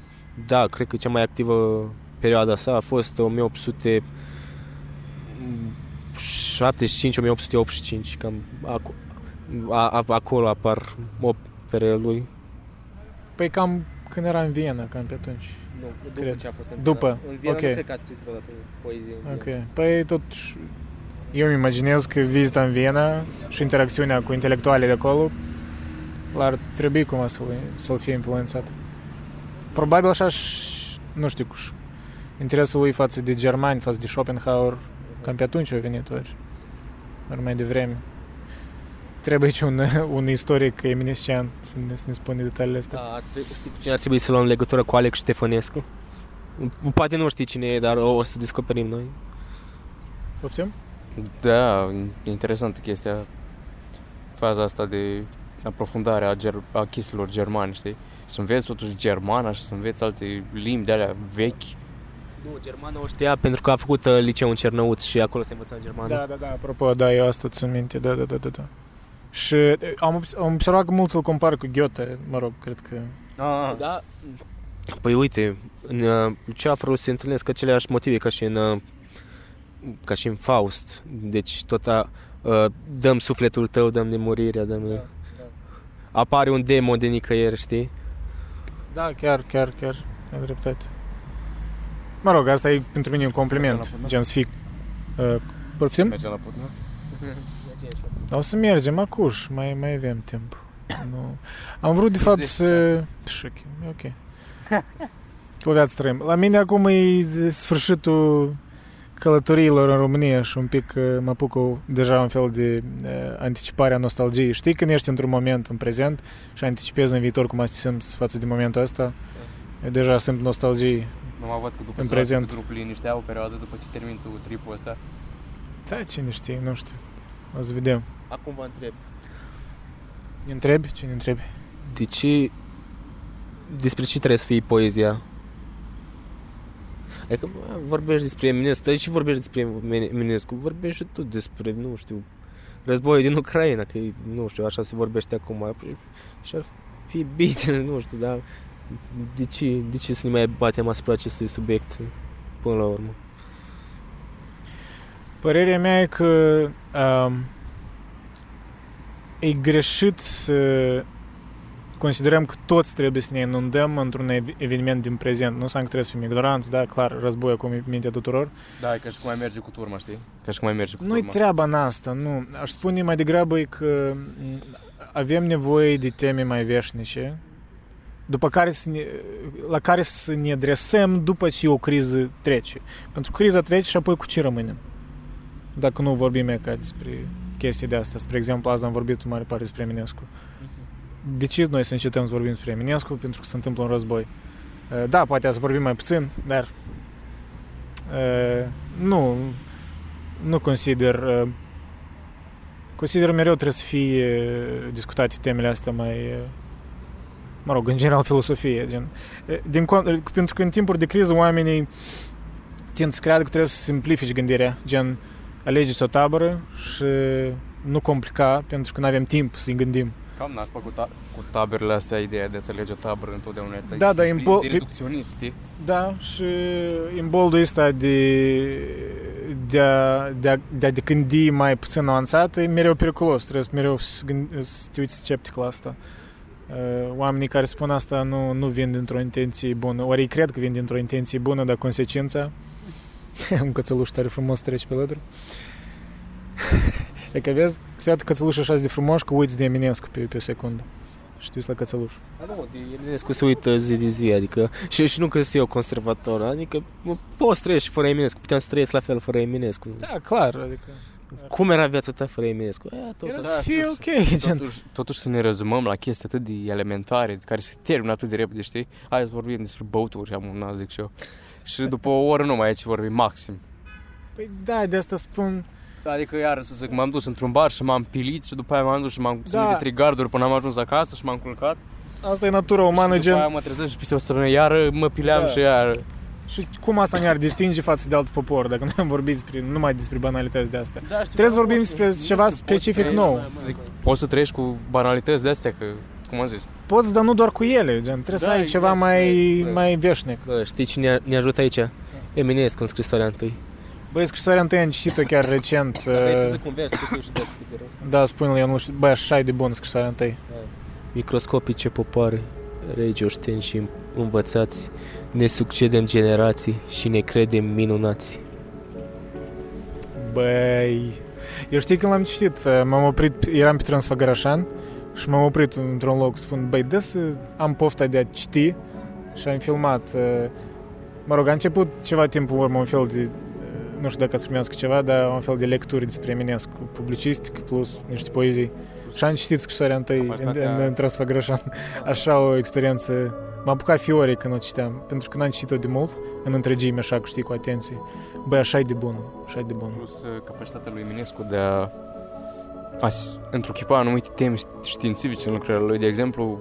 da, cred că cea mai activă perioada sa a fost 1800 75-1885, cam aco- a, a, acolo apar operele lui. Păi cam când era în Viena, cam pe atunci. Nu, după Cred. ce a fost în După, Viena. În Viena ok. nu cred că a scris vreodată poezie. în Viena. Ok. Păi totuși, eu îmi imaginez că vizita în Viena și interacțiunea cu intelectualii de acolo l-ar trebui cumva să-l, să-l fie influențat. Probabil așa și, nu știu, cu, ș- interesul lui față de germani, față de Schopenhauer, cam pe atunci a venit ori, ori mai devreme. Trebuie aici un, un istoric eminescent să ne, să ne spune detaliile astea. Da, ar trebui, știi cu cine ar trebui să luăm legătură cu Alex Ștefănescu? Poate nu știi cine e, dar o, o să descoperim noi. Poftim? Da, e interesantă chestia, faza asta de aprofundare a, ger- a chestiilor germane, știi? Să înveți totuși germana și să înveți alte limbi de alea vechi. Nu, germană o știa pentru că a făcut uh, liceu în Cernăuț și acolo se învăța germană. Da, da, da, apropo, da, eu asta țin minte, da, da, da, da, da. Și e, am, obs- am observat că mulți îl compar cu Goethe, mă rog, cred că... Ah, Da. Păi uite, în uh, Ceafărul se întâlnesc aceleași motive ca și în uh, ca și în Faust. Deci tot a, uh, dăm sufletul tău, dăm nemurirea, dăm... da. Apare un demon de nicăieri, știi? Da, chiar, chiar, chiar, ai dreptate. Mă rog, asta e pentru mine un compliment, Mergem la Putna? gen să fii... Uh, poftim? mergem la Putna? O să mergem acuș, mai, mai avem timp. Nu. Am vrut de fapt Zece să... Și ok, e ok. O viață trăim. La mine acum e sfârșitul călătoriilor în România și un pic uh, mă apuc o- deja un fel de uh, anticipare a nostalgiei. Știi când ești într-un moment în prezent și anticipezi în viitor cum ați te simți față de momentul ăsta? Eu deja simt nostalgie. Nu mă văd că după În să prezent. las grupul liniștea o perioadă după ce termin tu tripul ăsta. Da, cine știe, nu știu. O să vedem. Acum vă întreb. Ne întrebi? Cine întrebi? De ce... Despre ce trebuie să fie poezia? Adică bă, vorbești despre Eminescu, dar de ce vorbești despre Eminescu? Vorbești și tu despre, nu știu, războiul din Ucraina, că e, nu știu, așa se vorbește acum. Și ar fi bine, nu știu, dar de ce, de ce să ne mai batem asupra acestui subiect până la urmă? Părerea mea e că um, e greșit să considerăm că toți trebuie să ne inundăm într-un ev- eveniment din prezent. Nu înseamnă că trebuie să fim ignoranți, da, clar, război acum e mintea tuturor. Da, e ca și cum mai merge cu turma, știi? Ca și cum mai merge cu Nu-i turma. treaba în asta, nu. Aș spune mai degrabă e că m, avem nevoie de teme mai veșnice, după care să ne, la care să ne adresăm după ce o criză trece. Pentru că criza trece și apoi cu ce rămânem? Dacă nu vorbim e ca despre chestii de astea. Spre exemplu, azi am vorbit în mare parte despre Eminescu. De ce noi să încetăm să vorbim despre Eminescu? Pentru că se întâmplă un război. Uh, Da, poate să vorbim mai puțin, dar uh, nu, nu consider uh, consider mereu trebuie să fie uh, discutate temele astea mai uh, mă rog, în general filosofie gen. Uh, Din, con- uh, pentru că în timpuri de criză oamenii tind să creadă că trebuie să simplifici gândirea gen alegeți o tabără și nu complica pentru că nu avem timp să-i gândim. Cam nașpa cu, ta- cu taberele astea, ideea de a înțelege o tabără întotdeauna. e Da, dar plin impo- de reducționist, știi? Da, și imboldul ăsta de, de, a, de, a, de a te gândi mai puțin avansat e mereu periculos. Trebuie să mereu să, gând, să te uiți sceptic la asta. Uh, Oamenii care spun asta nu, nu vin dintr-o intenție bună. Ori ei cred că vin dintr-o intenție bună, dar consecința... Un cățeluș tare frumos trece pe lături. E că vezi, câteodată cățeluși așa de frumoși că uiți de Eminescu pe, pe o secundă. Și te uiți la cățeluș. Da, nu, de Eminescu se uită zi de zi, adică și, și nu că sunt eu conservator, adică mă, poți trăiești și fără Eminescu, puteam să trăiesc la fel fără Eminescu. Da, clar, adică... Cum era viața ta fără Eminescu? E, tot Era așa. să fie sus. ok, gen. Totuși, totuși să ne rezumăm la chestii atât de elementare, care se termină atât de repede, știi? Hai să vorbim despre băuturi, am un zic și eu. Și după o oră nu mai ai ce vorbi, maxim. Păi da, de asta spun... Adică iar să zic, m-am dus într-un bar și m-am pilit și după aia m-am dus și m-am ținut Da. de trei garduri până am ajuns acasă și m-am culcat. Asta e natura umană, și după aia gen... mă trezesc și peste o săptămână iar mă pileam Da. și iar... Și cum asta ne-ar distinge față de alt popor, dacă noi am vorbit despre, numai despre banalități de astea? Da, știi, Trebuie să poți vorbim să- despre nu ceva știu, specific poți nou. trăiești- Zic, poți să trăiești cu banalități de astea, că, cum am zis, Poți, dar nu doar cu ele, gen, trebuie Da, să ai exact, ceva mai, da, da. mai veșnic. Bă, știi cine ne ajută aici? Eminescu în scrisoarea întâi. Băi, scrisoarea întâi am citit-o chiar recent. uh, un vers, că știu și versul de rost. Da, spune-l, eu nu știu, băi, așa e de bun scrisoarea întâi. Microscopice popoare, regi oșteni și învățați, ne succedem generații și ne credem minunați. Băi, eu știi când l-am citit, uh, m-am oprit, eram pe Transfăgărășan și m-am oprit într-un loc, spun, băi, dă să am pofta de a citi și am filmat. uh, Mă rog, a început ceva timp în urmă un fel de nu știu dacă ați primească ceva, dar un fel de lecturi despre Eminescu, publicistic plus niște poezii. Și am citit scrisoarea întâi în, Capacitatea- în, în Trasfăgrășan. Așa o experiență. M-am apucat fiore când o citeam, pentru că n-am citit-o de mult, în întregime, așa, că știi, cu atenție. Băi, așa e de bună, așa e de bună. Plus uh, capacitatea lui Eminescu de a, a s- întruchipa anumite teme științifice în lucrările lui. De exemplu,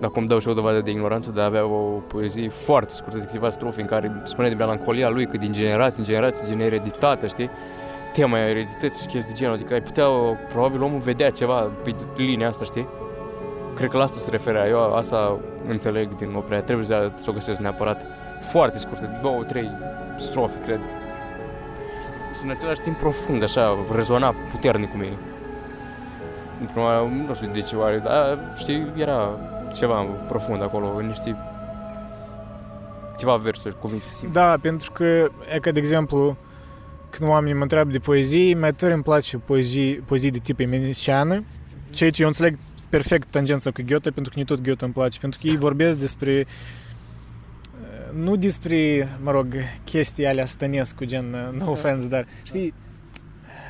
dacă îmi dau și o dovadă de ignoranță, de a avea o poezie foarte scurtă de câteva strofe în care spune de melancolia lui, că din generație în generație, gen ereditate, știi? Tema eredității și chestii de genul, adică ai putea, o- probabil omul vedea ceva pe linia asta, știi? Cred că la asta se referea, eu asta înțeleg din opera, aia. trebuie să, să o găsesc neapărat. Foarte scurtă, două, trei strofe, cred. Și în același timp profund, așa, rezona puternic cu mine. În prima, nu știu de ce oare, dar știi, era ceva profund acolo, în niște câteva versuri, cuvinte simple. Da, pentru că, e ca de exemplu, când oamenii mă întreabă de poezii, mai tare îmi place poezii, poezii de tip eminesiană, ceea ce eu înțeleg perfect tangența cu Goethe, pentru că nu tot Goethe îmi place, pentru că ei vorbesc despre eh, nu despre, mă rog, chestii alea stănescu, gen, eh, no offense, dar, știi,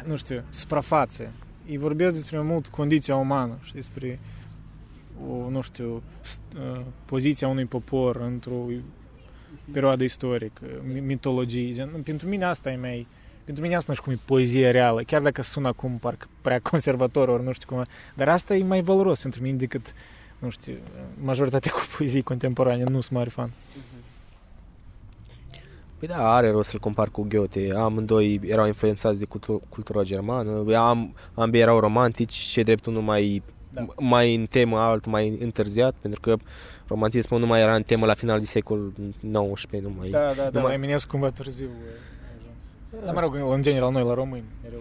nu știu, suprafațe. Ei vorbesc despre mai mult condiția umană și despre o, nu știu, st- eh, poziția unui popor într-o perioadă istorică, mi- mitologii. Gen, Pentru mine asta e mai... Pentru mine asta nu știu cum e poezie reală, chiar dacă sună acum parcă prea conservator, ori nu știu cum, dar asta e mai valoros pentru mine decât, nu știu, majoritatea cu poezii contemporane, nu sunt mare fan. Păi da, are rost să-l compar cu Goethe. Amândoi erau influențați de cultu- cultura germană. Am, ambii erau romantici și drept unul mai, Da. mai în temă, altul mai întârziat, pentru că romantismul nu mai era în temă la final de secol XIX, nu mai... Da, da, da, numai- la Eminescu cumva târziu a ajuns. Dar mă rog, în general, noi la români, mereu.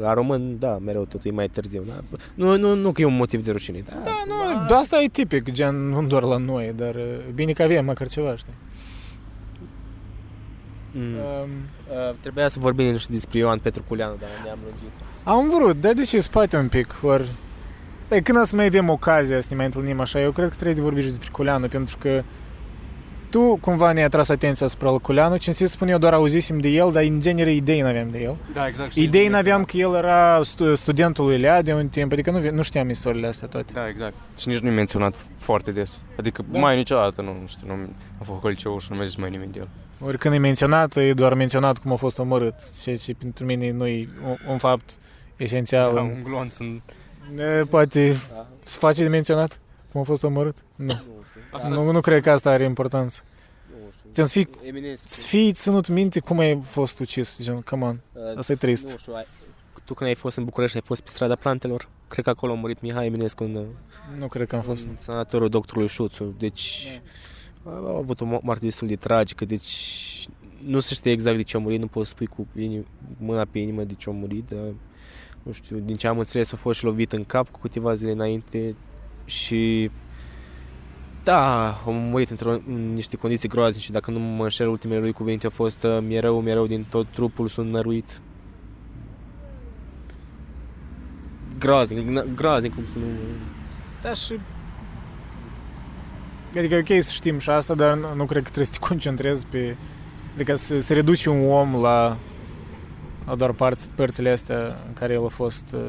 La român, da, mereu totul e mai târziu. Da? Nu, nu, nu că e un motiv de rușine. Da, Da, nu, da, asta e tipic, gen, nu doar la noi, dar uh, bine că avem măcar ceva, știi? Mm. Um, Uh, trebuia să vorbim și despre Ioan Petru Culeanu, dar ne-am lungit. Am vrut, dar deși spate un pic, ori... Păi când o să mai avem ocazia să ne mai întâlnim așa, eu cred că trebuie de vorbi și despre Culeanu, pentru că tu cumva ne-ai atras atenția asupra lui Culeanu, ce să spun eu doar auzisem de el, dar în genere idei n-aveam de el. Da, exact. Idei n-aveam că el era stu- studentul lui Lea de un timp, adică nu, nu știam istoriile astea toate. Da, exact. Și nici nu-i menționat foarte des. Adică Da. da. mai niciodată, nu, nu știu, nu am făcut liceu și nu mi-a zis mai nimeni de el. Ori când e menționat, e doar menționat cum a fost omorât, ceea ce pentru mine nu e un, un fapt esențial. Da, în- un glonț în... E, poate se face de menționat cum a fost omorât? Nu. Nu știu. Nu, nu cred că asta are importanță. Nu știu. Gen, să fii, Eminescu. să fii ținut minte cum ai fost ucis, gen, come on. Uh, Asta e trist. Nu știu, ai, tu când ai fost în București, ai fost pe strada plantelor? Cred că acolo a murit Mihai Eminescu în, Nu cred că am fost. în sanatorul doctorului Șuțu. Deci a avut o mo- moarte destul de tragică, deci nu se știe exact de ce a murit, nu poți spui cu inim, mâna pe inimă de ce a murit, dar nu știu, din ce am înțeles a fost și lovit în cap cu câteva zile înainte și da, a murit într-o, în niște condiții groaznice, dacă nu mă înșel, ultimele lui cuvinte au fost uh, mi-e rău, mi-e rău din tot trupul, sunt năruit. Groaznic, n- groaznic cum să nu... Da, și... Adică e ok să știm și asta, dar nu, nu cred că trebuie să te concentrezi pe... Adică să, să reduci un om la, la doar părți, părțile astea în care el a fost... uh,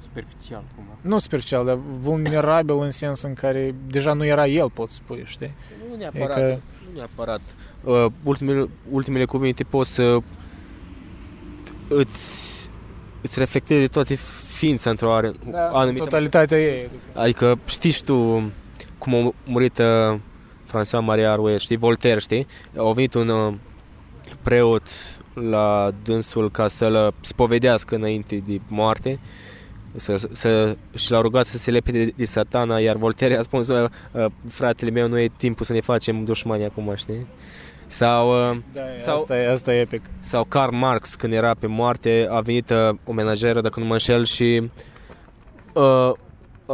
Superficial, cumva. Nu superficial, dar vulnerabil în sens în care deja nu era el, pot spune, știi? Nu neapărat, E că- nu neapărat. Uh, ultimele, ultimele cuvinte pot să îți, îți reflecteze toate ființa într-o are, anumită totalitatea ei. Adică. Adică știi și tu cum a murit uh, François Maria Arouet, știi, Voltaire, știi? A venit un uh, preot la dânsul ca să-l spovedească înainte de moarte să, să, și l-a rugat să se lepede de, de satana, iar Voltaire a spus, uh, uh, fratele meu, nu e timpul să ne facem dușmani acum, știi? Sau, uh, Da, Sau- Sau... asta, e, asta e epic. sau Karl Marx, când era pe moarte, a venit uh, o menajeră, dacă nu mă înșel, și uh,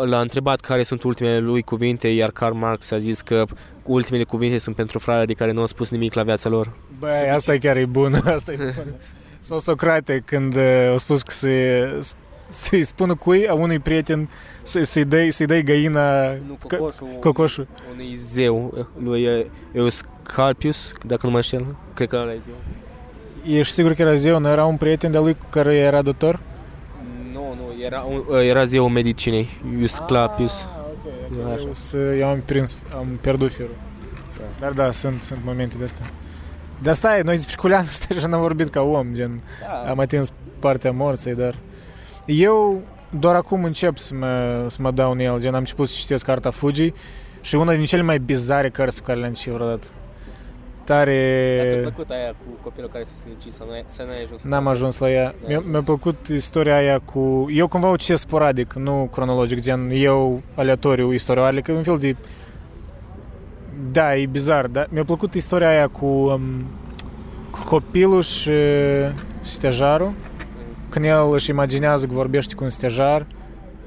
l-a întrebat care sunt ultimele lui cuvinte, iar Karl Marx a zis că ultimele cuvinte sunt pentru fraierii care nu au spus nimic la viața lor. Băi, asta e chiar e bună, asta e bună. Sau Socrate, când uh, a spus că se, să-i spună cui, a unui prieten, să, să-i, dai, să-i dai găina, Nu, Că- cocoșul, cocoșul. unui zeu, lui Euscarpius, dacă nu mă înșel, cred că ăla e zeu. Ești sigur că era zeu, nu era un prieten de-a lui cu care era doctor? Nu, nu, era, un, era zeul medicinei, Eusclapius. Ah, ok, Da, ok. așa. Eu, să, eu am, prins, am pierdut firul. Dar da, sunt, sunt momente de astea. De asta e, noi despre Culeanu ăsta deja n-am vorbit ca om, gen, Da. am atins partea morții, dar eu doar acum încep să mă, să mă dau în el, gen, am început să citesc carta Fuji și una din cele mai bizare cărți pe care le-am citit vreodată. Ți-a Tare... plăcut aia cu copilul care s-a sinucis, să nu ai- să n-ai ajuns? N-am ajuns la ea. N-ai Mi-a, ajuns. mi-a plăcut istoria aia cu... Eu cumva o citesc sporadic, nu cronologic, gen eu aleatoriu istorioarele, că e un fel de... Da, e bizar, dar mi-a plăcut istoria aia cu, um, cu copilul și stejarul, când el își imaginează că vorbește cu un stejar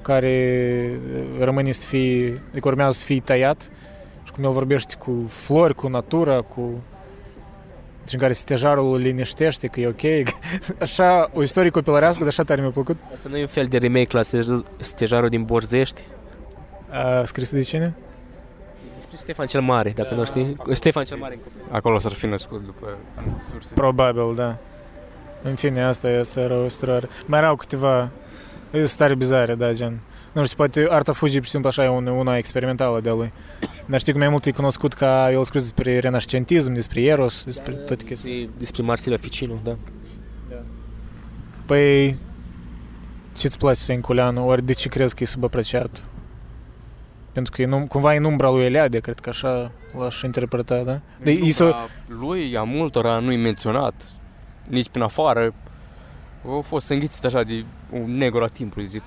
care rămâne să fie, adică urmează să fie tăiat și cum el vorbește cu flori, cu natura, cu... Deci în care stejarul îl liniștește că e ok. Așa, o istorie copilărească, dar așa tare mi-a plăcut. Asta nu e un fel de remake la Stej- Stejarul din Borzești? A scris de cine? Despre Ștefan cel Mare, dacă nu știi. Ștefan cel Mare în copil. Acolo s-ar fi născut după anumite surse. Probabil, da. În fine, asta e, asta era o istorie. Mai erau câteva e stare bizare, da, gen. Nu știu, poate Arta Fuji, pur și simplu, așa e una, una experimentală de-a lui. Dar știi că mai mult e cunoscut ca el scris despre renascentism, despre Eros, despre toate chestii. Despre, despre Marsilio Ficinu, da. Păi, ce-ți place Senculeanu? Ori de ce crezi că e subapreciat? Pentru că e num, cumva e în umbra lui Eliade, cred că așa l-aș interpreta, da? De, Nu, iso, dar lui, a multora, nu-i menționat, nici prin afară. Au fost înghițit așa de un negru a timpului, zic.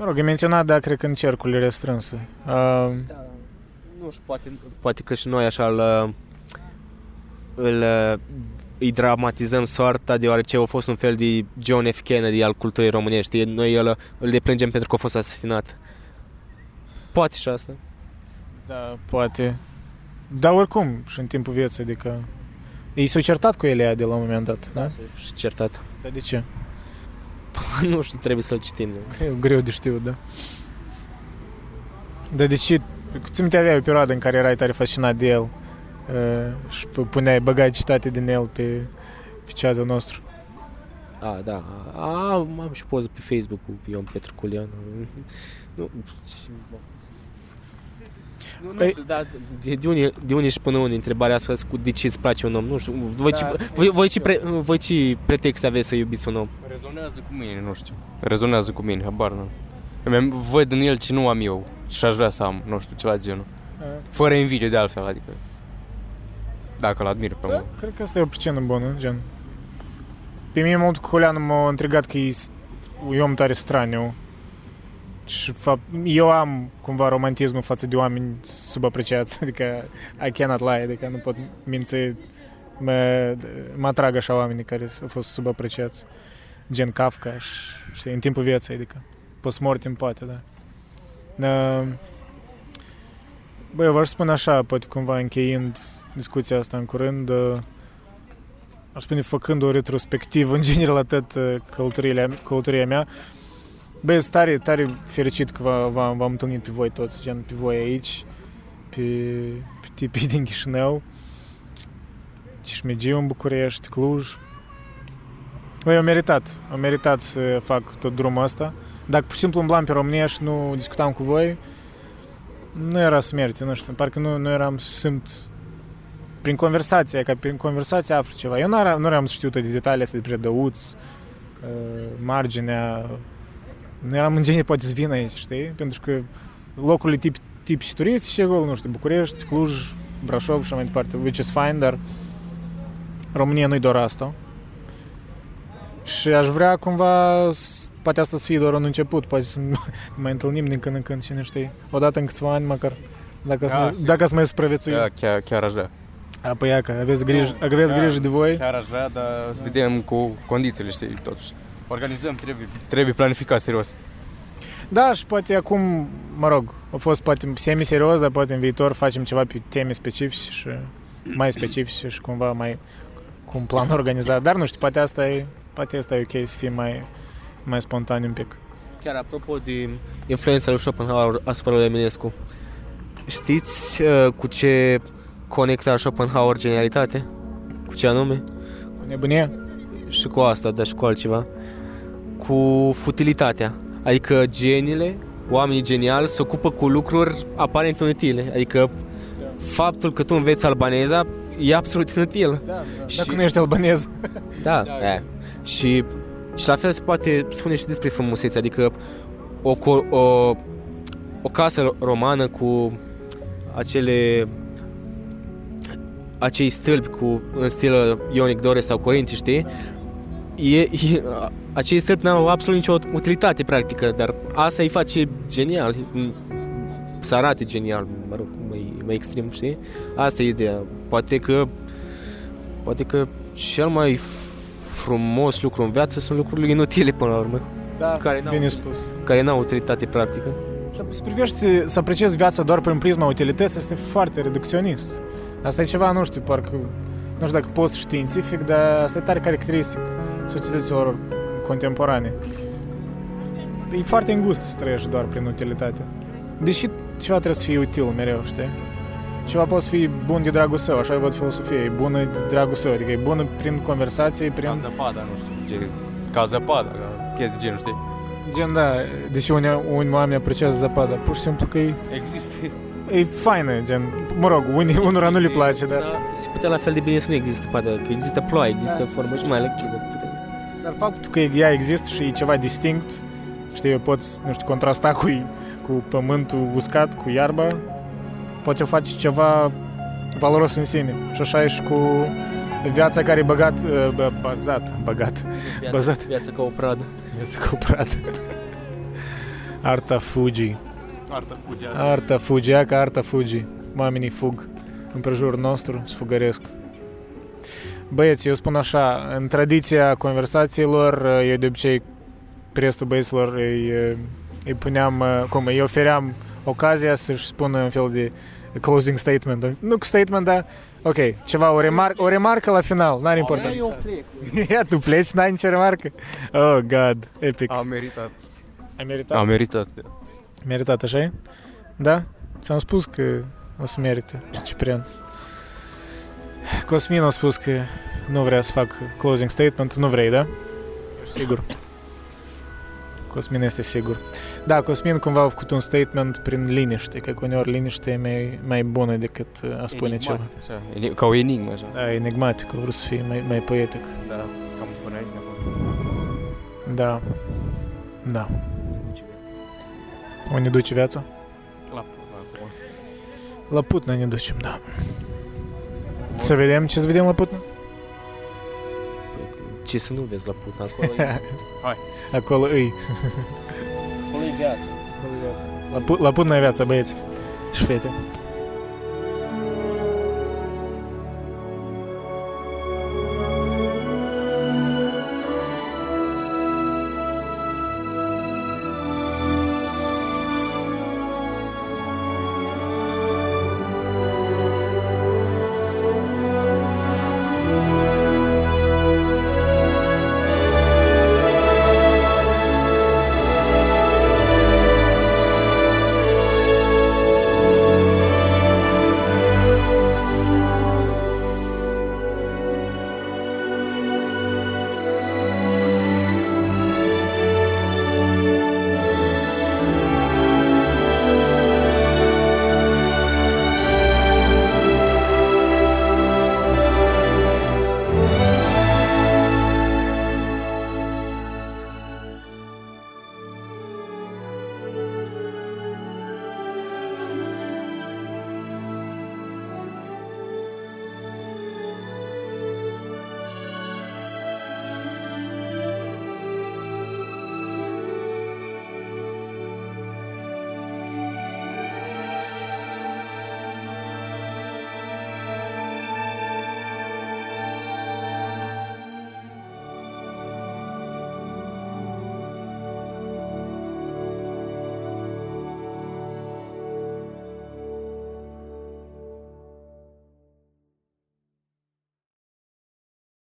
Mă rog, e menționat, da, cred că în cercurile restrânse. Uh, Da, nu știu, poate, poate că și noi așa îl, îl îi dramatizăm soarta deoarece a fost un fel de John F. Kennedy al culturii românești. Noi îl, îl deplângem pentru că a fost asasinat. Poate și asta. Da, poate. Dar oricum, și în timpul vieții, adică... Ei s-au certat cu Eliade la un moment dat, da? Și certat. Dar de ce? nu știu, trebuie să-l citim. Greu, greu de știut, da. Dar de ce... Ți minte avea o perioadă în care erai tare fascinat de el uh, și p- puneai, băgai citate din el pe, pe chat-ul nostru. A, da. A, am și poză pe Facebook cu Ion Petru Culianu. Nu, nu, nu Păi- știu, da, de, de, unde, de unde și până unde întrebarea asta cu de ce îți place un om? Nu știu, voi, Da. ce, voi, voi, ce, pre, voi ce pretexte aveți să iubiți un om? Rezonează cu mine, nu știu. Rezonează cu mine, habar nu. Îmi văd în el ce nu am eu și aș vrea să am, nu știu, ceva de genul. Fără invidie de altfel, adică. Dacă l-admir pe Da, mult. cred că asta e o pricină bună, gen. Pe mine mult cu Julian m-a intrigat că e s- un om tare straniu. Și fapt, eu am cumva romantismul față de oameni subapreciați, adică I cannot lie, adică nu pot minți, mă, mă atrag așa oamenii care au fost subapreciați, gen Kafka și, știi, în timpul vieții, adică post-mortem poate, da. Uh, Băi, eu v-aș spune așa, poate cumva încheiind discuția asta în curând, uh, aș spune făcând o retrospectivă în general atât uh, călătoria, călătoria mea, băi, sunt tare, tare fericit că v- v-am, v-am întâlnit pe voi toți, gen pe voi aici, pe, pe tipii din Chișinău, Cismegiu în București, Cluj. Băi, am meritat, am meritat să fac tot drumul ăsta. Dacă pur și simplu umblam pe România și nu discutam cu voi, nu era să merite, nu știu, parcă nu, nu eram să simt prin conversație, ca prin conversație aflu ceva. Eu nu eram, nu eram să știu toate detaliile astea despre dăuți, uh, marginea, nu eram în genie poate să vin aici, știi? Pentru că locurile tip, tip și turiști și acolo, nu știu, București, Cluj, Brașov și așa mai departe, which is fine, dar România nu-i doar asta. Și aș vrea cumva s- poate asta să fie doar un început, poate să ne mai întâlnim din când în când, cine știe. Odată în câțiva ani, măcar, dacă, Da, da, sigur. dacă ați mai supraviețui. Da, chiar, chiar aș vrea. A, păi ia că aveți grijă, Nu, aveți chiar- grijă de voi. Chiar aș vrea, dar să vedem cu condițiile, știi, totuși. Organizăm, trebuie, trebuie planificat serios. Da, și poate acum, mă rog, a fost poate semi-serios, dar poate în viitor facem ceva pe teme specifice și mai specifice și cumva mai cu un plan organizat. Dar nu știu, poate asta e, poate asta e ok să fie mai, mai spontan un pic. Chiar apropo de influența lui Schopenhauer asupra lui Eminescu, știți uh, cu ce conecta Schopenhauer genialitate? Cu ce anume? Cu nebunie? Și cu asta, dar și cu altceva. Cu futilitatea. Adică geniile, oamenii geniali, se ocupă cu lucruri aparent inutile. Adică faptul că tu înveți albaneza e absolut inutil. Da, da. Și- Dacă nu ești albanez. Da, Da, da. Și, și la fel se poate spune și despre frumusețe, adică o, co- o, o casă romană cu acele acei stâlpi cu în stil Ionic Dore sau Corinti, știi? E, e, acei stâlpi n-au absolut nicio utilitate practică, dar asta îi face genial, să arate genial, mă rog, mai, mai extrem, știi? Asta e ideea. Poate că poate că cel mai frumos lucru în viață sunt lucrurile inutile până la urmă, Da, Care n-au- bine spus. care n-au utilitate practică. Să privești, să apreciezi viața doar prin prisma utilității este foarte reducționist. Asta e ceva, nu știu, parcă, nu știu dacă post științific, dar asta e tare caracteristic societăților contemporane. E foarte îngust să trăiești doar prin utilitate. Deși ceva trebuie să fie util mereu, știi? Ceva poate să fie bun de dragul său, așa eu văd filosofie, e bună de dragul său, adică e bună prin conversație, prin... Ca zăpada, nu știu, ge, ca zăpada, ca chestii de genul, știi? Gen, da, deși unii, unii oameni apreciază zăpada, pur și simplu că e, Există. e faină, gen, mă rog, unii, unora nu le place, dar... Dar se putea la fel de bine să nu există padă, că există ploaie, există Da. formă și mai lichidă. Putem... Dar faptul că ea există și e ceva distinct, știi, eu pot, nu știu, contrasta cu, cu pământul uscat, cu iarba, poate o face ceva valoros în sine. Și așa e și cu viața care e băgat, uh, bă, bazat, băgat, Viața, Bazat. Viața ca o pradă. viața cuprat. Arta fugi. Artă fugi asta. Arta fugi, ea ca arta fugi. Oamenii fug în prejurul nostru, sfugăresc. Băieți, eu spun așa, în tradiția conversațiilor, eu de obicei prestul băieților îi, îi puneam, cum, îi ofeream ocazia să-și spună un fel de closing statement. Nu cu statement, dar ok, ceva, o, remar- o remarcă la final, n-are importanță. Ia, tu pleci, n-ai nicio remarcă? Oh, God, epic. A meritat. Ai meritat? A meritat. Meritat, așa e? Da? Ți-am spus că o să merite, Ciprian. Cosmin a spus că nu vrea să fac closing statement, nu vrei, da? Sigur. Cosmin este sigur. Da, Cosmin cumva a făcut un statement prin liniște, că uneori liniște e mai, mai bună decât uh, a spune ceva. Așa, eni- ca o enigmă, așa. Da, enigmatic, a vrut să fie mai, mai poetic. Da, cam până aici ne-a fost. Da. Da. Unde duce viața? La acum. La Putna ne ducem, da. Să vedem ce să vedem la Putna? Ce să nu vezi la puta acolo? e- Acolo îi. Acolo e viața. La, pu- la Putna e viața, băieți. Și fete.